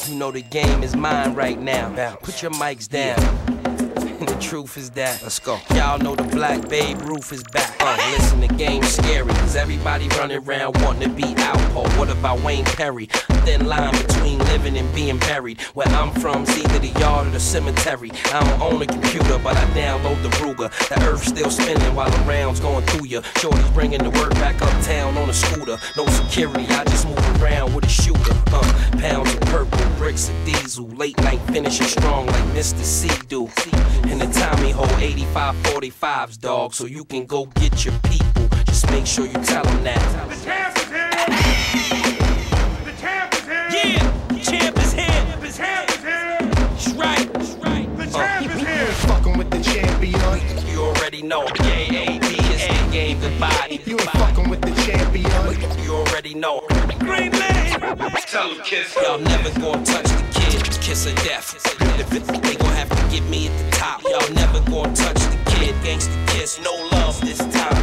You know the game is mine right now. Put your mics down. And the truth is that. Let's go. Y'all know the black babe roof is back. Uh, listen, the game's scary, cause everybody running around wanting to be outpost. What about Wayne Perry? Thin line between living and being buried. Where I'm from, it's either the yard or the cemetery. I don't own a computer, but I download the Ruger. The earth still spinning while the rounds going through you. Shorty's bringing the work back uptown on a scooter. No security, I just move around with a shooter. Uh, pounds of purple, bricks of diesel. Late night finishing strong like Mr. Cee do. And the Tommy hold 85 45s, dog, so you can go get your people. Just make sure you tell them that. Already know. J-A-D is here! They gave the champ game, goodbye. You ain't fucking with the champion. You already know. Green Lane. Tell them, kiss. Y'all never gonna touch the kid. Kiss of death. They gonna have to get me at the top. Y'all never gonna touch the kid. Gangsta kiss, no love this time.